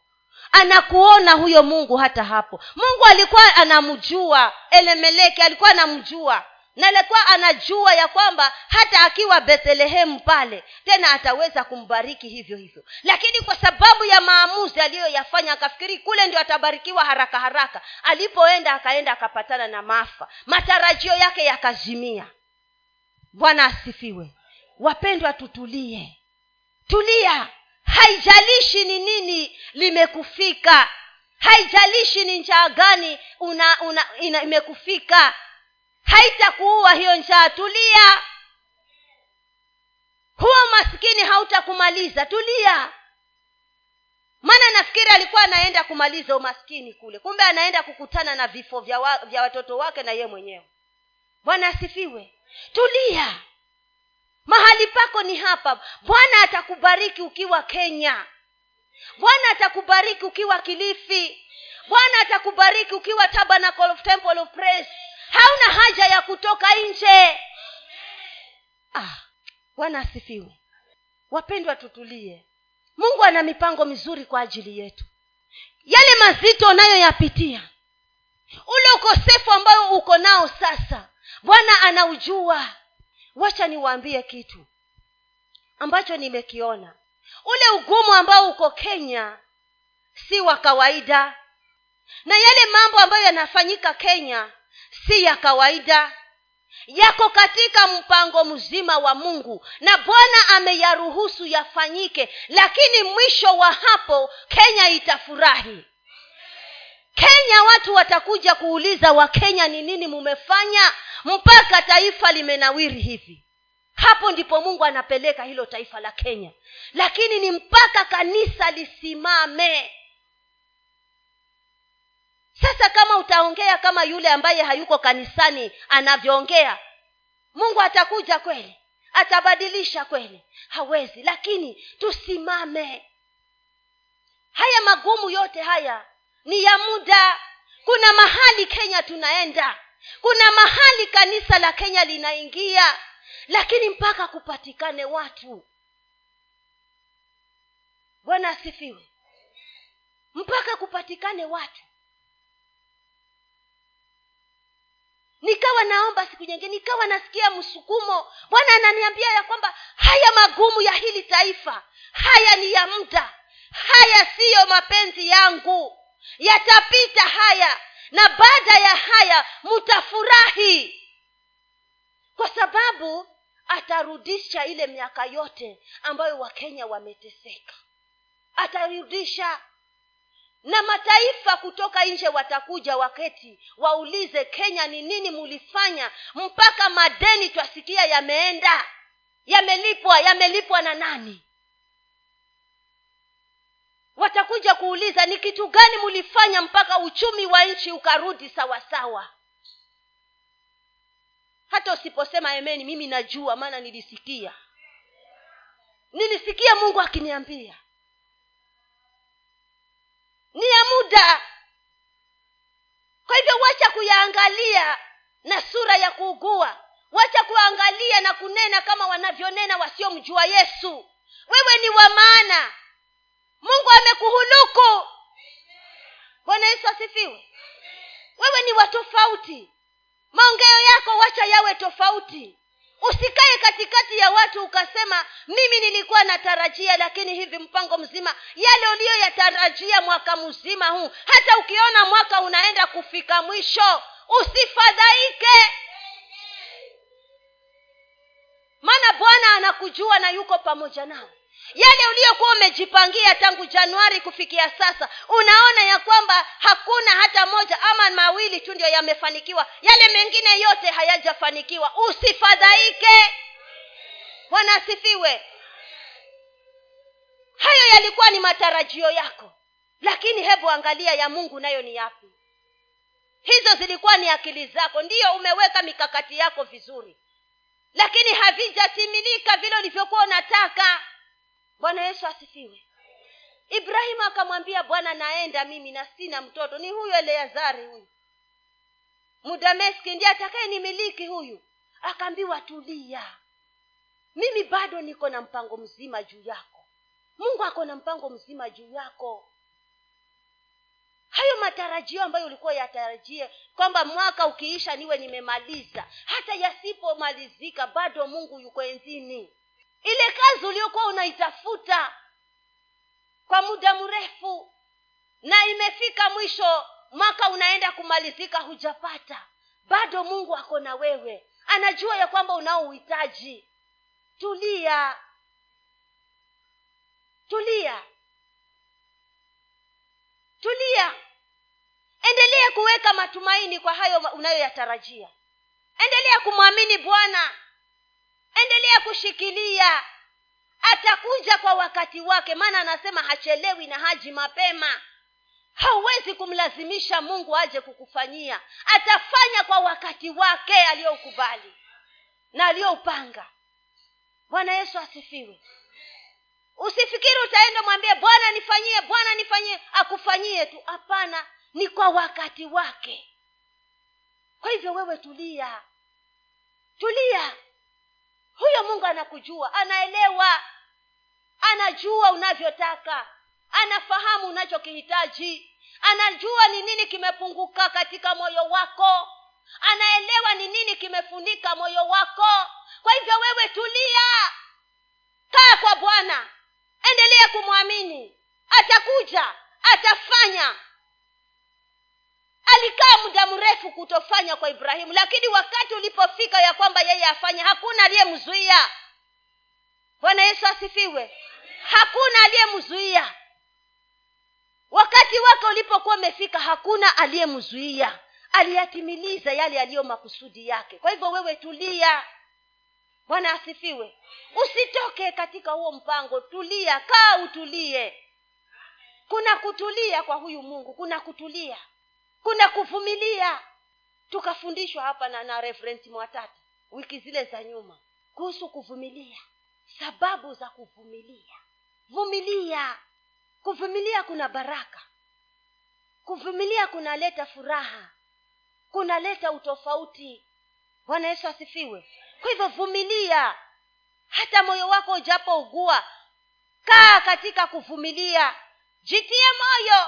Anakuona huyo mungu hata hapo. Mungu alikuwa anamjua. Elemeleki alikuwa anamjua. Na alikuwa anajua ya kwamba hata akiwa bethlehemu pale tena ataweza kumbariki hivyo hivyo. Lakini kwa sababu ya maamuzi aliyoyafanya akafikiri kule ndio atabarikiwa haraka haraka. Alipoenda akaenda akapatana na maafa. Matarajio yake yakazimia. Bwana asifiwe wapendwa tutulie. Tulia. Haijalishi ni nini limekufika. Haijalishi ni njaa gani una, una, ina, imekufika. Haitakuua hiyo njaa. Tulia. Huo maskini hautakumaliza. Tulia. Maana nafikiri alikuwa anaenda kumaliza umaskini kule. Kumbe anaenda kukutana na vifo vya, wa, vya watoto wake na ye mwenyewe. Bwana asifiwe. Tulia mahali pako ni hapa. Bwana atakubariki ukiwa kenya. Bwana atakubariki ukiwa kilifi. Bwana atakubariki ukiwa tabernacle of temple of praise. Hauna haja ya kutoka nje. Ah, bwana asifiwe. Wapendwa tutulie. Mungu ana mipango mizuri kwa ajili yetu. Yale mazito unayoyapitia ule ukosefu ambayo uko nao sasa bwana anaujua wacha niwaambie kitu ambacho nimekiona. Ule ugumu ambao uko kenya si wa kawaida na yale mambo ambayo yanafanyika kenya si ya kawaida. Yako katika mpango mzima wa mungu na bwana ameyaruhusu yafanyike lakini mwisho wa hapo kenya itafurahi kenya watu watakuja kuuliza wakenya ni nini mumefanya? Mpaka taifa limenawiri hivi. Hapo ndipo mungu anapeleka hilo taifa la kenya. Lakini ni mpaka kanisa lisimame. Sasa kama utaongea kama yule ambaye hayuko kanisani anavyoongea mungu atakuja kweli? Atabadilisha kweli? Hawezi. Lakini tusimame. Haya magumu yote haya ni ya muda. Kuna mahali kenya tunaenda. Kuna mahali kanisa la kenya linaingia. Lakini mpaka kupatikane watu. Bwana asifiwe. Mpaka kupatikane watu. Nikawa naomba siku nyingine nikawa nasikia msukumo. Bwana ananiambia ya kwamba haya magumu ya hili taifa haya ni ya muda. Haya siyo mapenzi yangu yatapita haya na baada ya haya mtafurahi kwa sababu atarudisha ile miaka yote ambayo wakenya wameteseka. Atarudisha. Na mataifa kutoka nje watakuja waketi waulize kenya ni nini mulifanya mpaka madeni twasikia yameenda? Yamelipwa yamelipwa na nani watakuja kuuliza ni kitu gani mulifanya mpaka uchumi wa nchi ukarudi sawasawa hata usiposema emeni mimi najua maana nilisikia. Nilisikia mungu akiniambia. Ni ya muda. Kwa hivyo wacha kuyaangalia na sura ya kuugua. Wacha kuangalia na kunena kama wanavyonena wasiomjua yesu. Wewe ni wa maana mungu amekuhuluku bwana yesu asifiwe. Wewe ni wa tofauti. Maongeo yako wacha yawe tofauti. Usikae katikati ya watu ukasema mimi nilikuwa natarajia lakini hivi mpango mzima. Yale uliyoyatarajia mwaka mzima huu hata ukiona mwaka unaenda kufika mwisho usifadhaike. Maana bwana anakujua na yuko pamoja nao yale uliyokuwa umejipangia tangu januari kufikia sasa unaona ya kwamba hakuna hata moja ama mawili tu ndio yamefanikiwa. Yale mengine yote hayajafanikiwa. Usifadhaike. Bwana asifiwe. Hayo yalikuwa ni matarajio yako lakini hebu angalia ya mungu nayo ni yapi. Hizo zilikuwa ni akili zako ndiyo umeweka mikakati yako vizuri lakini havijatimilika vile ulivyokuwa unataka bwana yesu asifiwe. Ibrahimu akamwambia bwana naenda mimi na sina mtoto. Ni huyu eleazari huyu. Mudameski ndiye atakaye nimiliki huyu. Akaambiwa tulia. Mimi bado niko na mpango mzima juu yako. Mungu ako na mpango mzima juu yako. Hayo matarajio ambayo ulikuwa yatarajie kwamba mwaka ukiisha niwe nimemaliza hata yasipomalizika bado mungu yuko enzini ile kazi uliokuwa unaitafuta kwa muda mrefu na imefika mwisho mwaka unaenda kumalizika hujapata. Bado mungu ako na wewe. Anajua ya kwamba unao uhitaji. Tulia. Tulia. Tulia. Endelea kuweka matumaini kwa hayo unayoyatarajia. Endelea kumwamini bwana endelea kushikilia. Atakuja kwa wakati wake maana anasema hachelewi na haji mapema. Hauwezi kumlazimisha mungu aje kukufanyia. Atafanya kwa wakati wake aliyoukubali na aliyoupanga. Bwana yesu asifiwe. Usifikiri utaenda mwambie bwana nifanyie bwana nifanyie akufanyie tu. Hapana ni kwa wakati wake. Kwa hivyo wewe tulia. Tulia huyo mungu anakujua anaelewa anajua unavyotaka anafahamu unachokihitaji anajua ni nini kimepunguka katika moyo wako anaelewa ni nini kimefunika moyo wako. Kwa hivyo wewe tulia kaa kwa bwana endelea kumwamini atakuja atafanya alikaa muda mrefu kutofanya kwa ibrahimu lakini wakati ulipofika ya kwamba yeye afanye hakuna aliyemzuia. Bwana yesu asifiwe. Hakuna aliyemzuia. Wakati wake ulipokuwa umefika hakuna aliyemzuia. Aliyatimiliza yale yaliyo makusudi yake. Kwa hivyo wewe tulia. Bwana asifiwe. Usitoke katika huo mpango. Tulia. Kaa utulie. Kuna kutulia kwa huyu mungu. Kuna kutulia kuna kuvumilia. Tukafundishwa hapa na na referenti mwatatu wiki zile za nyuma kuhusu kuvumilia. Sababu za kuvumilia. Vumilia. Kuvumilia kuna baraka. Kuvumilia kunaleta furaha. Kunaleta utofauti. Bwana yesu asifiwe. Kwa hivyo vumilia. Hata moyo wako ujapougua kaa katika kuvumilia. Jitie moyo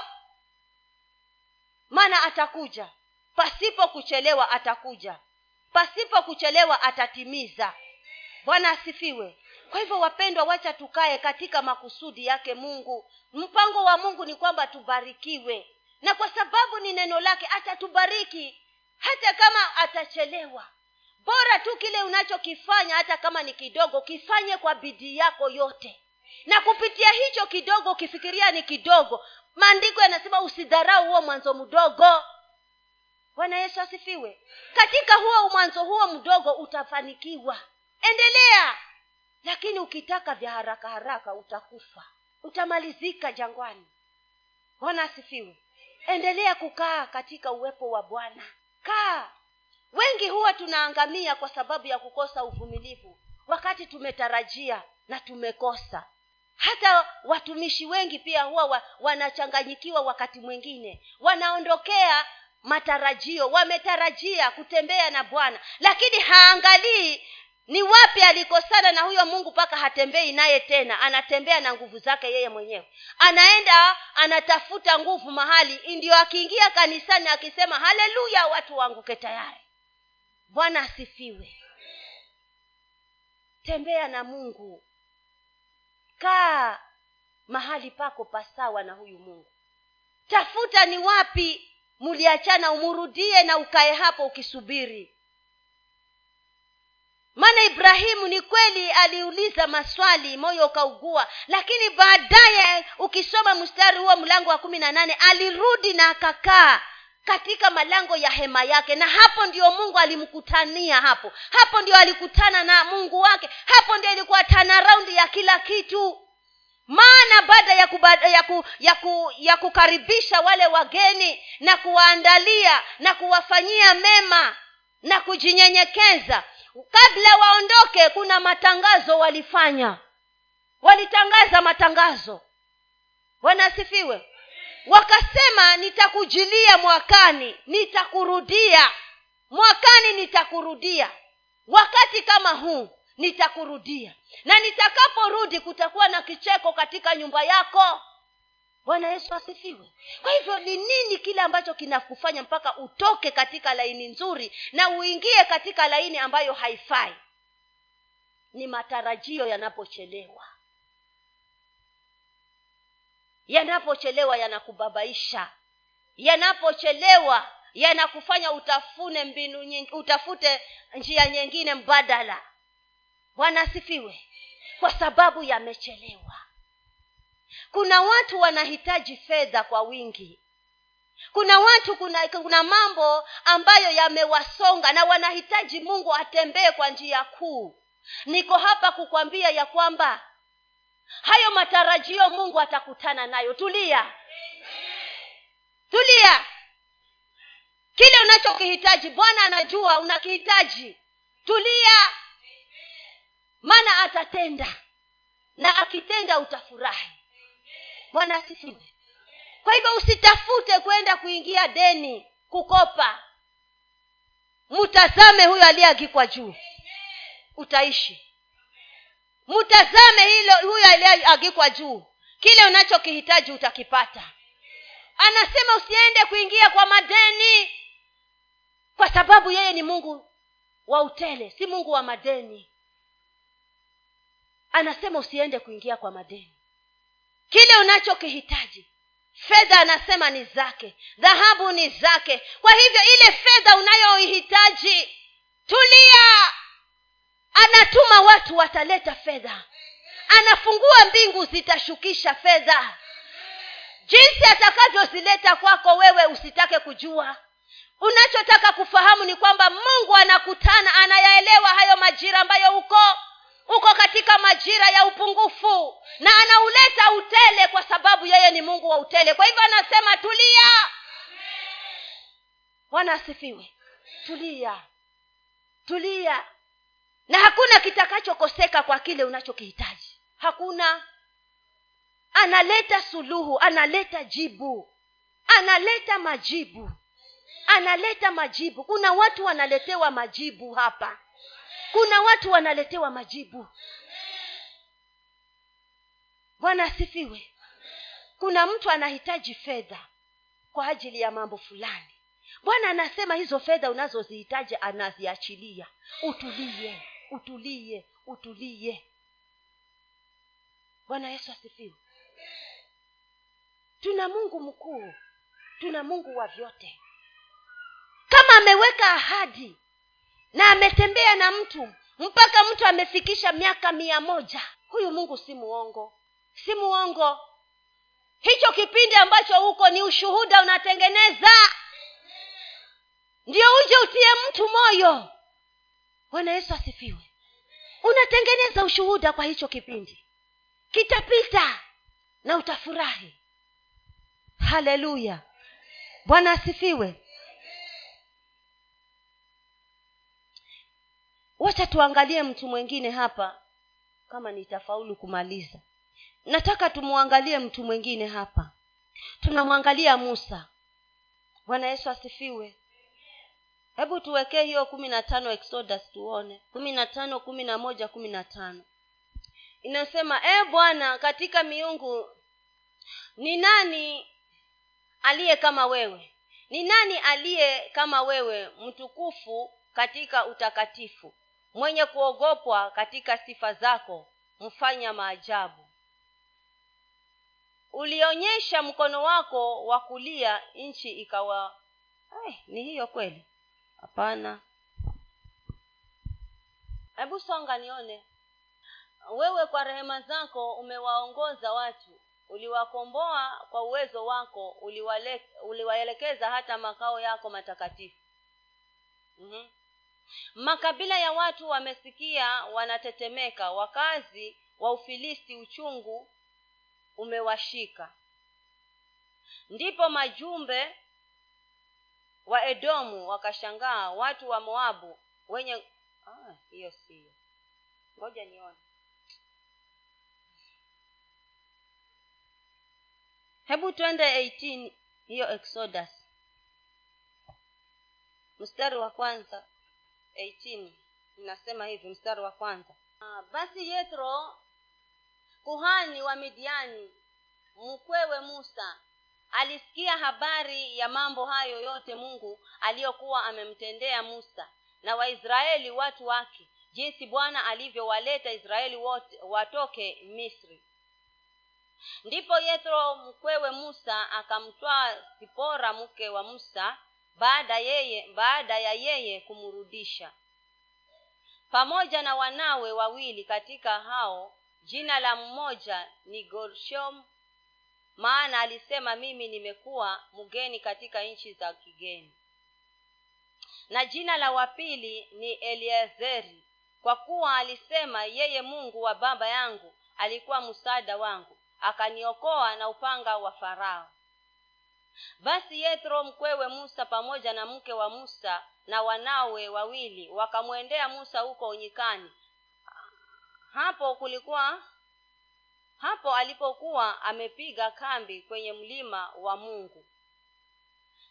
maana atakuja. Pasipo kuchelewa atakuja. Pasipo kuchelewa atatimiza. Bwana asifiwe. Kwa hivyo wapendwa wacha tukae katika makusudi yake mungu. Mpango wa mungu ni kwamba tubarikiwe. Na kwa sababu ni neno lake atatubariki. Hata kama atachelewa. Bora tu kile unachokifanya hata kama ni kidogo kifanye kwa bidii yako yote. Na kupitia hicho kidogo ukifikiria ni kidogo maandiko yanasema usidharau huo mwanzo mdogo. Bwana yesu asifiwe. Katika huo mwanzo huo mdogo utafanikiwa. Endelea. Lakini ukitaka vya haraka haraka utakufa. Utamalizika jangwani. Bwana asifiwe. Endelea kukaa katika uwepo wa bwana. Kaa. Wengi huwa tunaangamia kwa sababu ya kukosa uvumilivu. Wakati tumetarajia na tumekosa hata watumishi wengi pia huwa wa, wanachanganyikiwa wakati mwingine. Wanaondokea matarajio wametarajia kutembea na bwana. Lakini haangalii ni wapi alikosana na huyo mungu mpaka hatembei naye tena. Anatembea na nguvu zake yeye mwenyewe. Anaenda anatafuta nguvu mahali. Ndio akiingia kanisani akisema haleluya watu waanguke tayari. Bwana asifiwe. Tembea na mungu kaa mahali pako pasawa na huyu mungu. Tafuta ni wapi muliachana umurudie na ukae hapo ukisubiri. Maana ibrahimu ni kweli aliuliza maswali moyo ukaugua lakini baadaye ukisoma mstari huo mlango wa kumi na nane alirudi na akakaa katika malango ya hema yake. Na hapo ndio mungu alimkutania hapo. Hapo ndio alikutana na mungu wake. Hapo ndio ilikuwa tanaraundi ya kila kitu. Maana baada ya, kubada, ya, ku, ya, ku, ya kukaribisha wale wageni na kuwaandalia na kuwafanyia mema na kujinyenyekeza kabla waondoke kuna matangazo walifanya. Walitangaza matangazo. Wanasifiwe wakasema nitakujilia mwakani nitakurudia. Mwakani nitakurudia. Wakati kama huu nitakurudia. Na nitakaporudi kutakuwa na kicheko katika nyumba yako. Bwana yesu asifiwe. Kwa hivyo ni nini kile ambacho kinakufanya mpaka utoke katika laini nzuri na uingie katika laini ambayo haifai? Ni matarajio yanapochelewa yanapochelewa yanakubabaisha. Yanapochelewa yanakufanya utafune mbinu nyingi, utafute njia nyingine mbadala. Bwana asifiwe kwa sababu yamechelewa. Kuna watu wanahitaji fedha kwa wingi. Kuna watu kuna, kuna mambo ambayo yamewasonga na wanahitaji mungu atembee kwa njia kuu. Niko hapa kukwambia ya kwamba hayo matarajio mungu atakutana nayo. Tulia. Tulia. Kile unachokihitaji bwana anajua unakihitaji. Tulia. Maana atatenda. Na akitenda utafurahi. Bwana asifiwe. Kwa hivyo usitafute kwenda kuingia deni kukopa. Mtazame huyo aliyeagikwa juu. Utaishi mtazame hilo huyo aliyeagikwa juu. Kile unachokihitaji utakipata. Anasema usiende kuingia kwa madeni. Kwa sababu yeye ni mungu wa utele si mungu wa madeni. Anasema usiende kuingia kwa madeni. Kile unachokihitaji fedha anasema ni zake dhahabu ni zake. Kwa hivyo ile fedha unayoihitaji tulia anatuma watu wataleta fedha. Anafungua mbingu zitashukisha fedha. Jinsi atakavyozileta kwako wewe usitake kujua. Unachotaka kufahamu ni kwamba mungu anakutana anayaelewa hayo majira ambayo uko. Uko katika majira ya upungufu na anauleta utele kwa sababu yeye ni mungu wa utele. Kwa hivyo anasema tulia. Bwana asifiwe. Tulia. Tulia na hakuna kitakachokoseka kwa kile unachokihitaji. Hakuna. Analeta suluhu analeta jibu analeta majibu analeta majibu. Kuna watu wanaletewa majibu hapa. Kuna watu wanaletewa majibu. Bwana asifiwe. Kuna mtu anahitaji fedha kwa ajili ya mambo fulani. Bwana anasema hizo fedha unazozihitaji anaziachilia. Utulie utulie utulie. Bwana yesu asifiwe. Tuna mungu mkuu tuna mungu wa vyote. Kama ameweka ahadi na ametembea na mtu mpaka mtu amefikisha miaka mia moja huyu mungu si muongo si muongo. Hicho kipindi ambacho huko ni ushuhuda unatengeneza. Ndio uje utie mtu moyo bwana yesu asifiwe. Unatengeneza ushuhuda kwa hicho kipindi. Kitapita na utafurahi. Haleluya. Bwana asifiwe. Wacha tuangalie mtu mwingine hapa kama nitafaulu kumaliza. Nataka tumwangalie mtu mwingine hapa. Tunamwangalia musa. Bwana yesu asifiwe hebu tuwekee hiyo kumi na tano exodus tuone. kumi na tano kumi na moja kumi na tano. Inasema e bwana katika miungu ni nani aliye kama wewe? Ni nani aliye kama wewe mtukufu katika utakatifu mwenye kuogopwa katika sifa zako mfanya maajabu? Ulionyesha mkono wako wa kulia nchi ikawa Ay, ni hiyo kweli hapana. Hebu songa nione. Wewe kwa rehema zako umewaongoza watu. Uliwakomboa kwa uwezo wako. Uliwaelekeza hata makao yako matakatifu. Mm-hmm. makabila ya watu wamesikia wanatetemeka. Wakazi wa ufilisti uchungu umewashika. Ndipo majumbe wa edomu wakashangaa watu wa moabu wenye ah, hiyo ngoja nione. Hebu twende 18 hiyo exodus. Mstari wa kwanza 18 inasema hivi mstari wa kwanza. Ah, basi yethro kuhani wa midiani mkwewe musa alisikia habari ya mambo hayo yote mungu aliyokuwa amemtendea musa na waisraeli watu wake jinsi bwana alivyowaleta israeli wote watoke misri. Ndipo yethro mkwewe musa akamtwaa sipora mke wa musa baada yeye baada ya yeye kumrudisha. Pamoja na wanawe wawili katika hao jina la mmoja ni gorshom maana alisema mimi nimekuwa mgeni katika nchi za kigeni. Na jina la wapili ni eliezeri kwa kuwa alisema yeye mungu wa baba yangu alikuwa msaada wangu akaniokoa na upanga wa farao. Basi yethro mkwewe musa pamoja na mke wa musa na wanawe wawili wakamwendea musa huko nyikani. Hapo kulikuwa hapo alipokuwa amepiga kambi kwenye mlima wa mungu.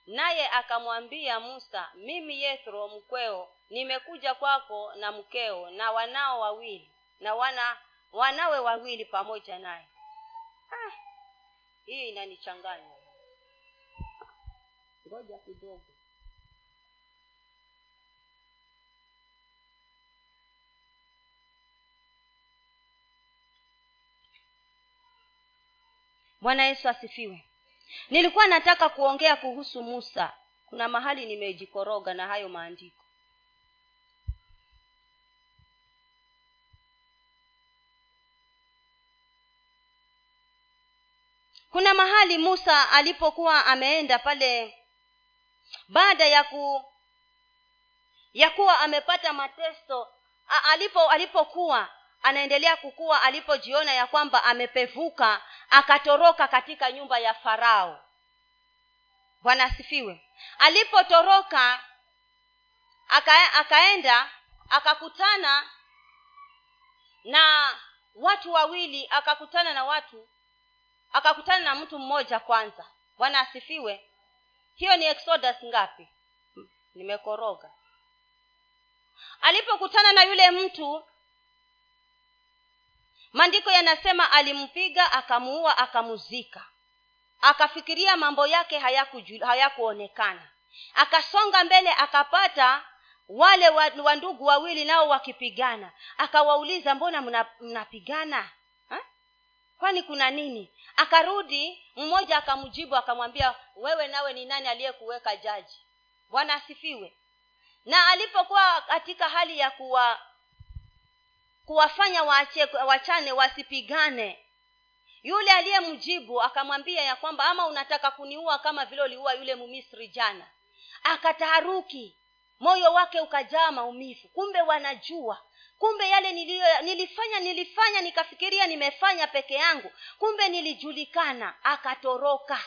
Naye akamwambia musa mimi yethro mkweo nimekuja kwako na mkeo na wanao wawili na wana wanawe wawili pamoja naye. Ah, hii inanichanganya. Ngoja kidogo bwana yesu asifiwe. Nilikuwa nataka kuongea kuhusu musa. Kuna mahali nimejikoroga na hayo maandiko. Kuna mahali musa alipokuwa ameenda pale baada ya ku ya kuwa amepata mateso alipo alipokuwa anaendelea kukua alipojiona ya kwamba amepevuka akatoroka katika nyumba ya farao. Bwana asifiwe. Alipotoroka aka, akaenda akakutana na watu wawili akakutana na watu akakutana na mtu mmoja kwanza. Bwana asifiwe. Hiyo ni exodus ngapi? Nimekoroga. Alipokutana na yule mtu maandiko yanasema alimpiga akamuua akamuzika. Akafikiria mambo yake hayakuonekana. Haya akasonga mbele akapata wale wandugu wawili nao wakipigana. Akawauliza mbona mnapigana? Mna kwani kuna nini? Akarudi mmoja akamjibu akamwambia wewe nawe ni nani aliyekuweka jaji? Bwana asifiwe. Na alipokuwa katika hali ya kuwa kuwafanya waache, wachane wasipigane. Yule aliyemjibu akamwambia ya kwamba ama unataka kuniua kama vile uliua yule mumisri jana. Akataharuki. Moyo wake ukajaa maumivu. Kumbe wanajua. Kumbe yale nilio, nilifanya nilifanya nikafikiria nimefanya peke yangu. Kumbe nilijulikana. Akatoroka.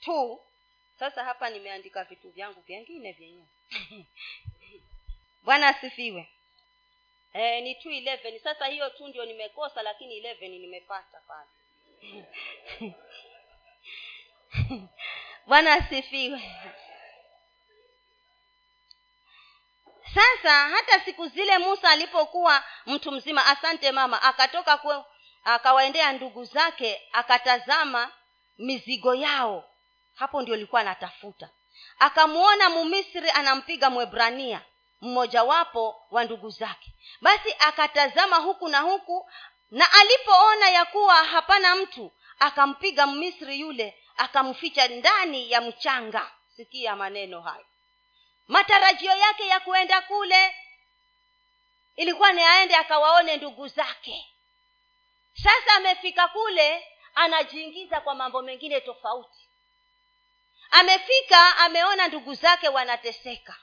Tu. Sasa hapa nimeandika vitu vyangu vyengine vyenyewe. Bwana asifiwe e, ni two eleven. Sasa hiyo tu ndio nimekosa lakini eleven nimepata pale. Bwana asifiwe. Sasa hata siku zile musa alipokuwa mtu mzima asante mama akatoka kwe, akawaendea ndugu zake akatazama mizigo yao. Hapo ndio ilikuwa anatafuta. Akamwona mumisri anampiga mwebrania mmojawapo wa ndugu zake. Basi akatazama huku na huku na alipoona ya kuwa hapana mtu akampiga mmisri yule akamficha ndani ya mchanga. Sikia maneno hayo. Matarajio yake ya kuenda kule ilikuwa ni aende akawaone ndugu zake. Sasa amefika kule anajiingiza kwa mambo mengine tofauti. Amefika ameona ndugu zake wanateseka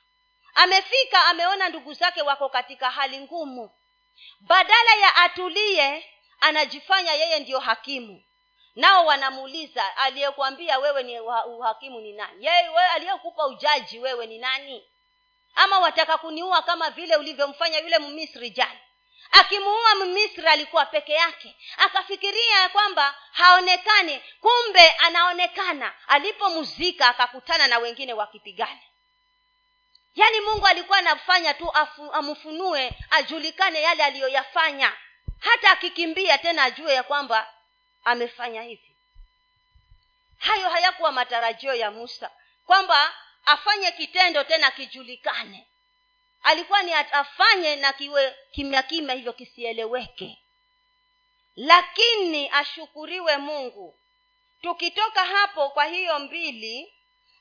amefika ameona ndugu zake wako katika hali ngumu. Badala ya atulie anajifanya yeye ndiyo hakimu. Nao wanamuuliza aliyekuambia wewe ni uhakimu ni nani? Yeye aliyekupa ujaji wewe ni nani? Ama wataka kuniua kama vile ulivyomfanya yule mmisri jana? Akimuua mmisri alikuwa peke yake. Akafikiria kwamba haonekani kumbe anaonekana. Alipomuzika akakutana na wengine wakipigana yaani mungu alikuwa anafanya tu afu, amfunue ajulikane yale aliyoyafanya. Hata akikimbia tena ajue ya kwamba amefanya hivi. Hayo hayakuwa matarajio ya musa kwamba afanye kitendo tena kijulikane. Alikuwa ni afanye na kiwe kimya kimya hivyo kisieleweke. Lakini ashukuriwe mungu. Tukitoka hapo kwa hiyo mbili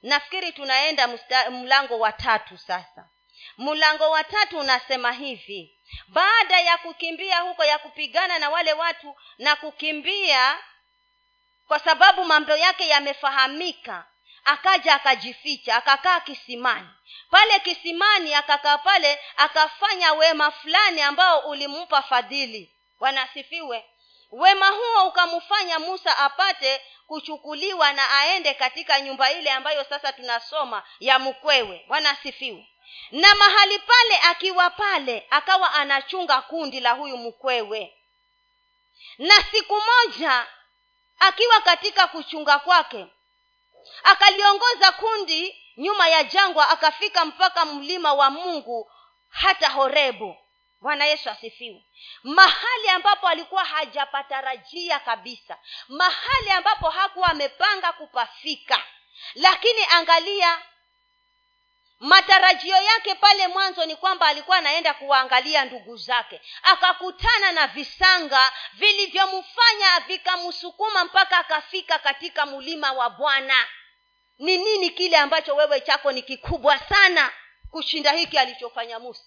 nafikiri tunaenda mlango wa tatu sasa. Mlango wa tatu unasema hivi. Baada ya kukimbia huko ya kupigana na wale watu na kukimbia kwa sababu mambo yake yamefahamika akaja akajificha akakaa kisimani. Pale kisimani akakaa pale akafanya wema fulani ambao ulimpa fadhili. Wanasifiwe wema huo ukamfanya musa apate kuchukuliwa na aende katika nyumba ile ambayo sasa tunasoma ya mkwewe. Bwana asifiwe. Na mahali pale akiwa pale akawa anachunga kundi la huyu mkwewe. Na siku moja akiwa katika kuchunga kwake akaliongoza kundi nyuma ya jangwa akafika mpaka mlima wa mungu hata horebu bwana yesu asifiwe. Mahali ambapo alikuwa hajapatarajia kabisa. Mahali ambapo hakuwa amepanga kupafika. Lakini angalia matarajio yake pale mwanzo ni kwamba alikuwa anaenda kuwaangalia ndugu zake. Akakutana na visanga vilivyomfanya vikamsukuma mpaka akafika katika mlima wa bwana. Ni nini kile ambacho wewe chako ni kikubwa sana kushinda hiki alichofanya musa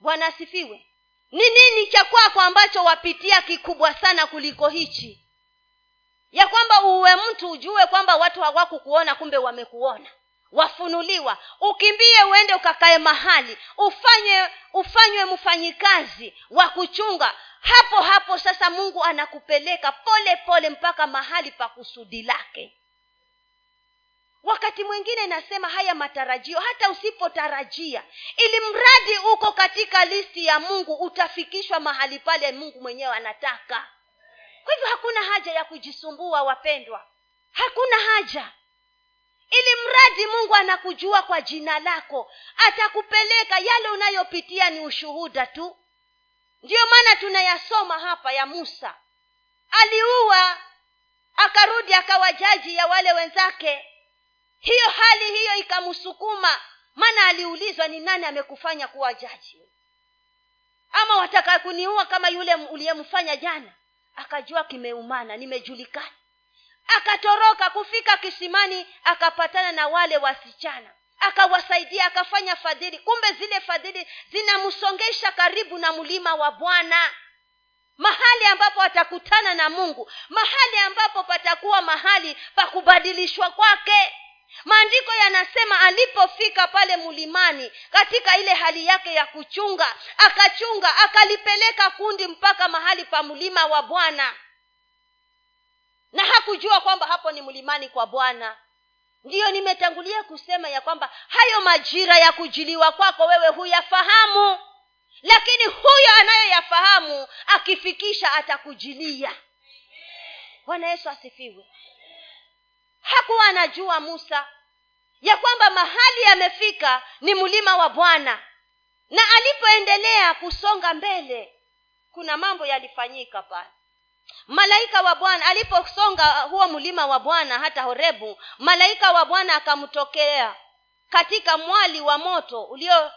bwana asifiwe. Ni nini cha kwako ambacho wapitia kikubwa sana kuliko hichi? Ya kwamba uwe mtu ujue kwamba watu hawakukuona kumbe wamekuona. Wafunuliwa. Ukimbie uende ukakae mahali. Ufanye ufanywe mfanyikazi wa kuchunga. Hapo hapo sasa mungu anakupeleka pole pole mpaka mahali pa kusudi lake wakati mwingine nasema haya matarajio hata usipotarajia ili mradi uko katika listi ya mungu utafikishwa mahali pale mungu mwenyewe anataka. Kwa hivyo hakuna haja ya kujisumbua wapendwa. Hakuna haja. Ili mradi mungu anakujua kwa jina lako atakupeleka yale unayopitia ni ushuhuda tu. Ndiyo maana tunayasoma hapa ya musa. Aliua akarudi akawa jaji ya wale wenzake hiyo hali hiyo ikamsukuma maana aliulizwa ni nani amekufanya kuwa jaji. Ama wataka kuniua kama yule uliyemfanya jana? Akajua kimeumana nimejulikana. Akatoroka kufika kisimani akapatana na wale wasichana. Akawasaidia akafanya fadhili. Kumbe zile fadhili zinamsongesha karibu na mlima wa bwana. Mahali ambapo atakutana na mungu. Mahali ambapo patakuwa mahali pa kubadilishwa kwake maandiko yanasema alipofika pale mlimani katika ile hali yake ya kuchunga akachunga akalipeleka kundi mpaka mahali pa mlima wa bwana. Na hakujua kwamba hapo ni mlimani kwa bwana. Ndiyo nimetangulia kusema ya kwamba hayo majira ya kujiliwa kwako wewe huyafahamu. Lakini huyo anayoyafahamu akifikisha atakujilia. Bwana yesu asifiwe hakuwa anajua musa ya kwamba mahali yamefika ni mlima wa bwana. Na alipoendelea kusonga mbele kuna mambo yalifanyika pale. Malaika wa bwana aliposonga huo mlima wa bwana hata horebu malaika wa bwana akamtokea katika mwali wa moto ulio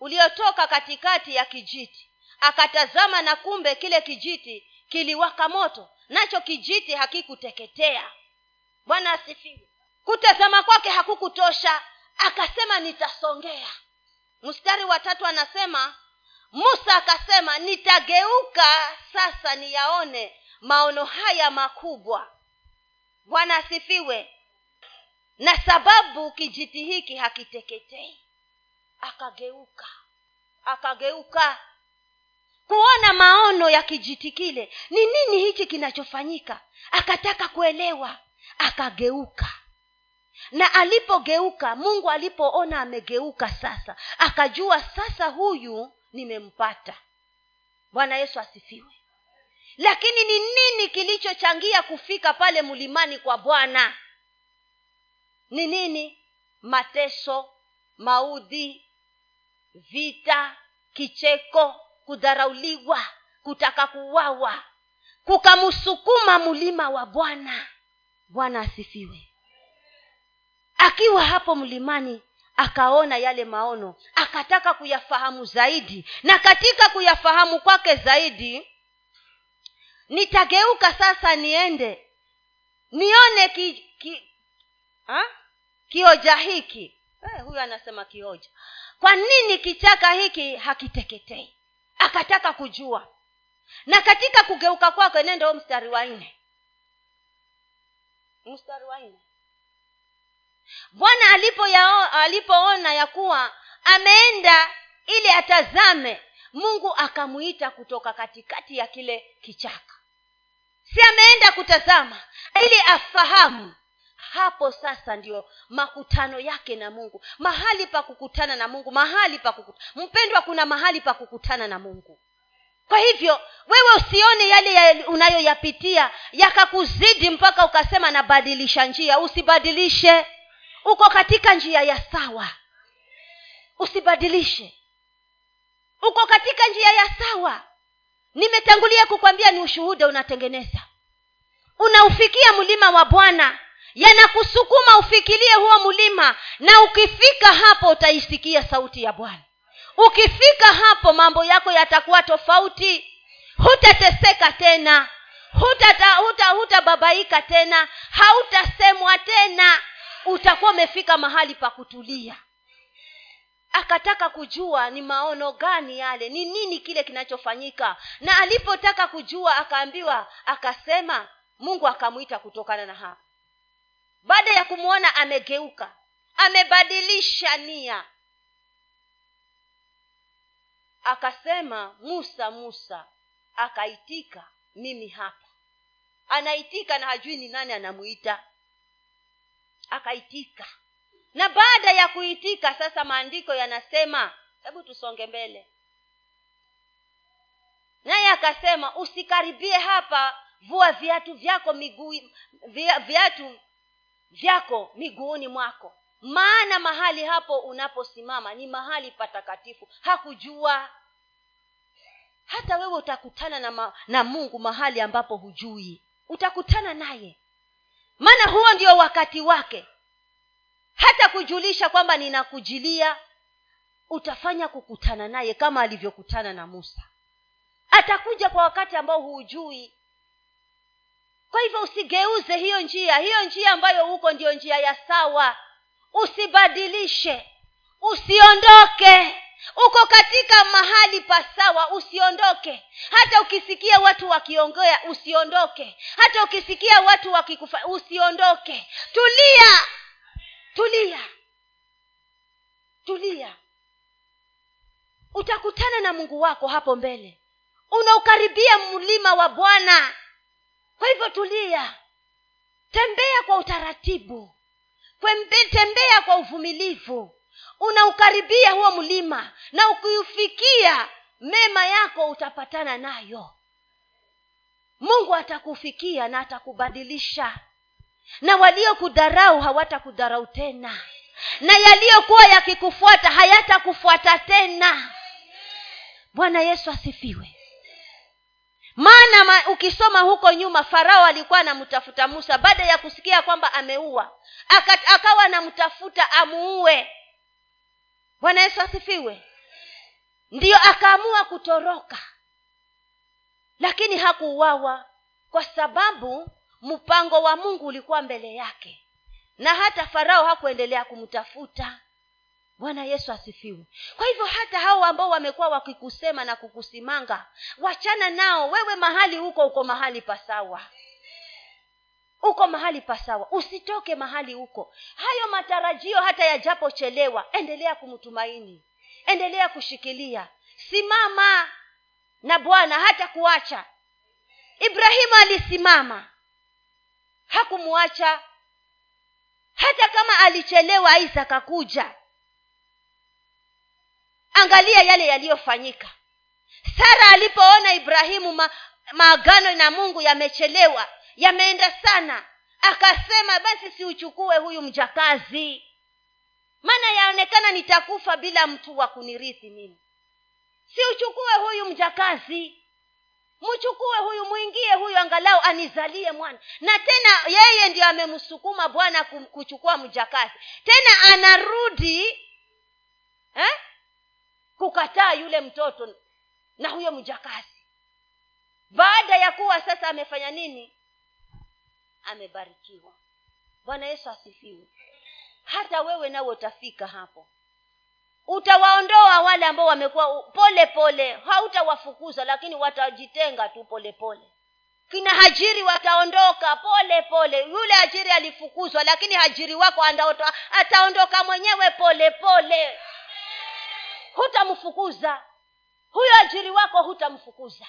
uliotoka katikati ya kijiti. Akatazama na kumbe kile kijiti kiliwaka moto nacho kijiti hakikuteketea bwana asifiwe. Kutazama kwake hakukutosha. Akasema nitasongea. Mstari wa tatu anasema musa akasema nitageuka sasa niyaone maono haya makubwa. Bwana asifiwe. Na sababu kijiti hiki hakiteketei. Akageuka akageuka. Kuona maono ya kijiti kile ni nini hichi kinachofanyika? Akataka kuelewa akageuka. Na alipogeuka mungu alipoona amegeuka sasa akajua sasa huyu nimempata. Bwana yesu asifiwe. Lakini ni nini kilichochangia kufika pale mlimani kwa bwana? Ni nini? Mateso maudhi vita kicheko kudharauliwa kutaka kuwawa kukamsukuma mlima wa bwana bwana asifiwe. Akiwa hapo mlimani akaona yale maono akataka kuyafahamu zaidi na katika kuyafahamu kwake zaidi nitageuka sasa niende nione ki, ki, ha? kioja hiki. Eh, huyu anasema kioja. Kwa nini kichaka hiki hakiteketei? Akataka kujua. Na katika kugeuka kwake nende huo mstari wa nne mstari wa nne. Bwana alipo alipoona ya kuwa ameenda ili atazame mungu akamuita kutoka katikati ya kile kichaka. Si ameenda kutazama ili afahamu. Hapo sasa ndio makutano yake na mungu. Mahali pa kukutana na mungu mahali pa kukutana mpendwa kuna mahali pa kukutana na mungu kwa hivyo wewe usione yale ya unayoyapitia yakakuzidi mpaka ukasema nabadilisha njia. Usibadilishe. Uko katika njia ya sawa. Usibadilishe. Uko katika njia ya sawa. Nimetangulia kukwambia ni ushuhuda unatengeneza. Unaufikia mlima wa bwana. Yanakusukuma ufikirie huo mlima. Na ukifika hapo utaisikia sauti ya bwana ukifika hapo mambo yako yatakuwa tofauti. Hutateseka tena. Hutababaika huta, huta tena. Hautasemwa tena. Utakuwa umefika mahali pa kutulia. Akataka kujua ni maono gani yale ni nini kile kinachofanyika. Na alipotaka kujua akaambiwa akasema mungu akamwita kutokana na hapo. Baada ya kumwona amegeuka. Amebadilisha nia akasema musa musa akaitika mimi hapa. Anaitika na hajui ni nani anamuita. Akaitika. Na baada ya kuitika sasa maandiko yanasema hebu tusonge mbele. Naye akasema usikaribie hapa vua viatu vyako miguu viatu vyako miguuni mwako maana mahali hapo unaposimama ni mahali patakatifu. Hakujua. Hata wewe utakutana na, ma, na mungu mahali ambapo hujui. Utakutana naye. Maana huo ndio wakati wake. Hata kujulisha kwamba ninakujilia utafanya kukutana naye kama alivyokutana na musa. Atakuja kwa wakati ambao huujui kwa hivyo usigeuze hiyo njia. Hiyo njia ambayo huko ndio njia ya sawa usibadilishe. Usiondoke. Uko katika mahali pasawa usiondoke. Hata ukisikia watu wakiongea usiondoke. Hata ukisikia watu wakikufa usiondoke. Tulia. Tulia. Tulia. Utakutana na mungu wako hapo mbele. Unaukaribia mlima wa bwana. Kwa hivyo tulia. Tembea kwa utaratibu tembea kwa uvumilivu. Unaukaribia huo mlima na ukiufikia mema yako utapatana nayo. Mungu atakufikia na atakubadilisha. Na waliokudharau hawatakudharau tena. Na yaliyokuwa yakikufuata hayatakufuata tena. Bwana yesu asifiwe maana ma, ukisoma huko nyuma farao alikuwa anamtafuta musa baada ya kusikia kwamba ameua. Aka, akawa anamtafuta amuue. Bwana yesu asifiwe. Ndiyo akaamua kutoroka. Lakini hakuuawa kwa sababu mpango wa mungu ulikuwa mbele yake. Na hata farao hakuendelea kumtafuta bwana yesu asifiwe. Kwa hivyo hata hao ambao wamekuwa wakikusema na kukusimanga wachana nao. Wewe mahali huko uko mahali pasawa uko mahali pasawa usitoke mahali huko. Hayo matarajio hata yajapochelewa endelea kumtumaini. Endelea kushikilia. Simama na bwana hata kuacha. Ibrahimu alisimama. Hakumwacha. Hata kama alichelewa isaka akakuja angalia yale yaliyofanyika. Sara alipoona ibrahimu ma, maagano na mungu yamechelewa yameenda sana akasema basi siuchukue huyu mjakazi. Maana yaonekana nitakufa bila mtu wa kunirithi mimi. Siuchukue huyu mjakazi. Mchukue huyu mwingie huyu angalau anizalie mwana. Na tena yeye ndio amemsukuma bwana kuchukua mjakazi. Tena anarudi eh? Kukataa yule mtoto na huyo mjakazi. Baada ya kuwa sasa amefanya nini? Amebarikiwa. Bwana yesu asifiwe. Hata wewe nawe utafika hapo. Utawaondoa wale ambao wamekuwa pole pole. Hautawafukuza lakini watajitenga tu pole pole. Kina hajiri wataondoka pole pole. Yule hajiri alifukuzwa lakini hajiri wako andaota, ataondoka mwenyewe pole pole hutamfukuza. Huyo ajiri wako hutamfukuza.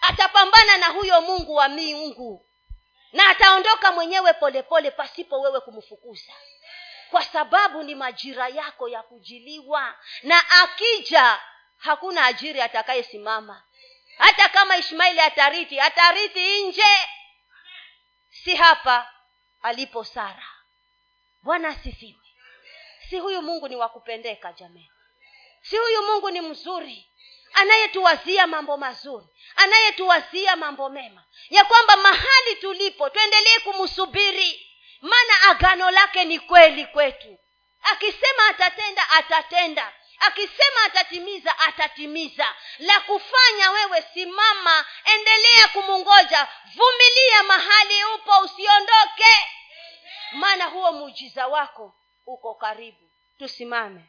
Atapambana na huyo mungu wa miungu. Na ataondoka mwenyewe polepole pole pasipo wewe kumfukuza. Kwa sababu ni majira yako ya kujiliwa. Na akija hakuna ajiri atakayesimama. Hata kama ishmaili atarithi atarithi nje. Si hapa alipo sara. Bwana asifiwe. Si huyu mungu ni wakupendeka jamani si huyu mungu ni mzuri anayetuwazia mambo mazuri anayetuwazia mambo mema ya kwamba mahali tulipo tuendelee kumsubiri. Maana agano lake ni kweli kwetu. Akisema atatenda atatenda. Akisema atatimiza atatimiza. La kufanya wewe simama endelea kumungoja. Vumilia mahali upo usiondoke. Maana huo muujiza wako uko karibu. Tusimame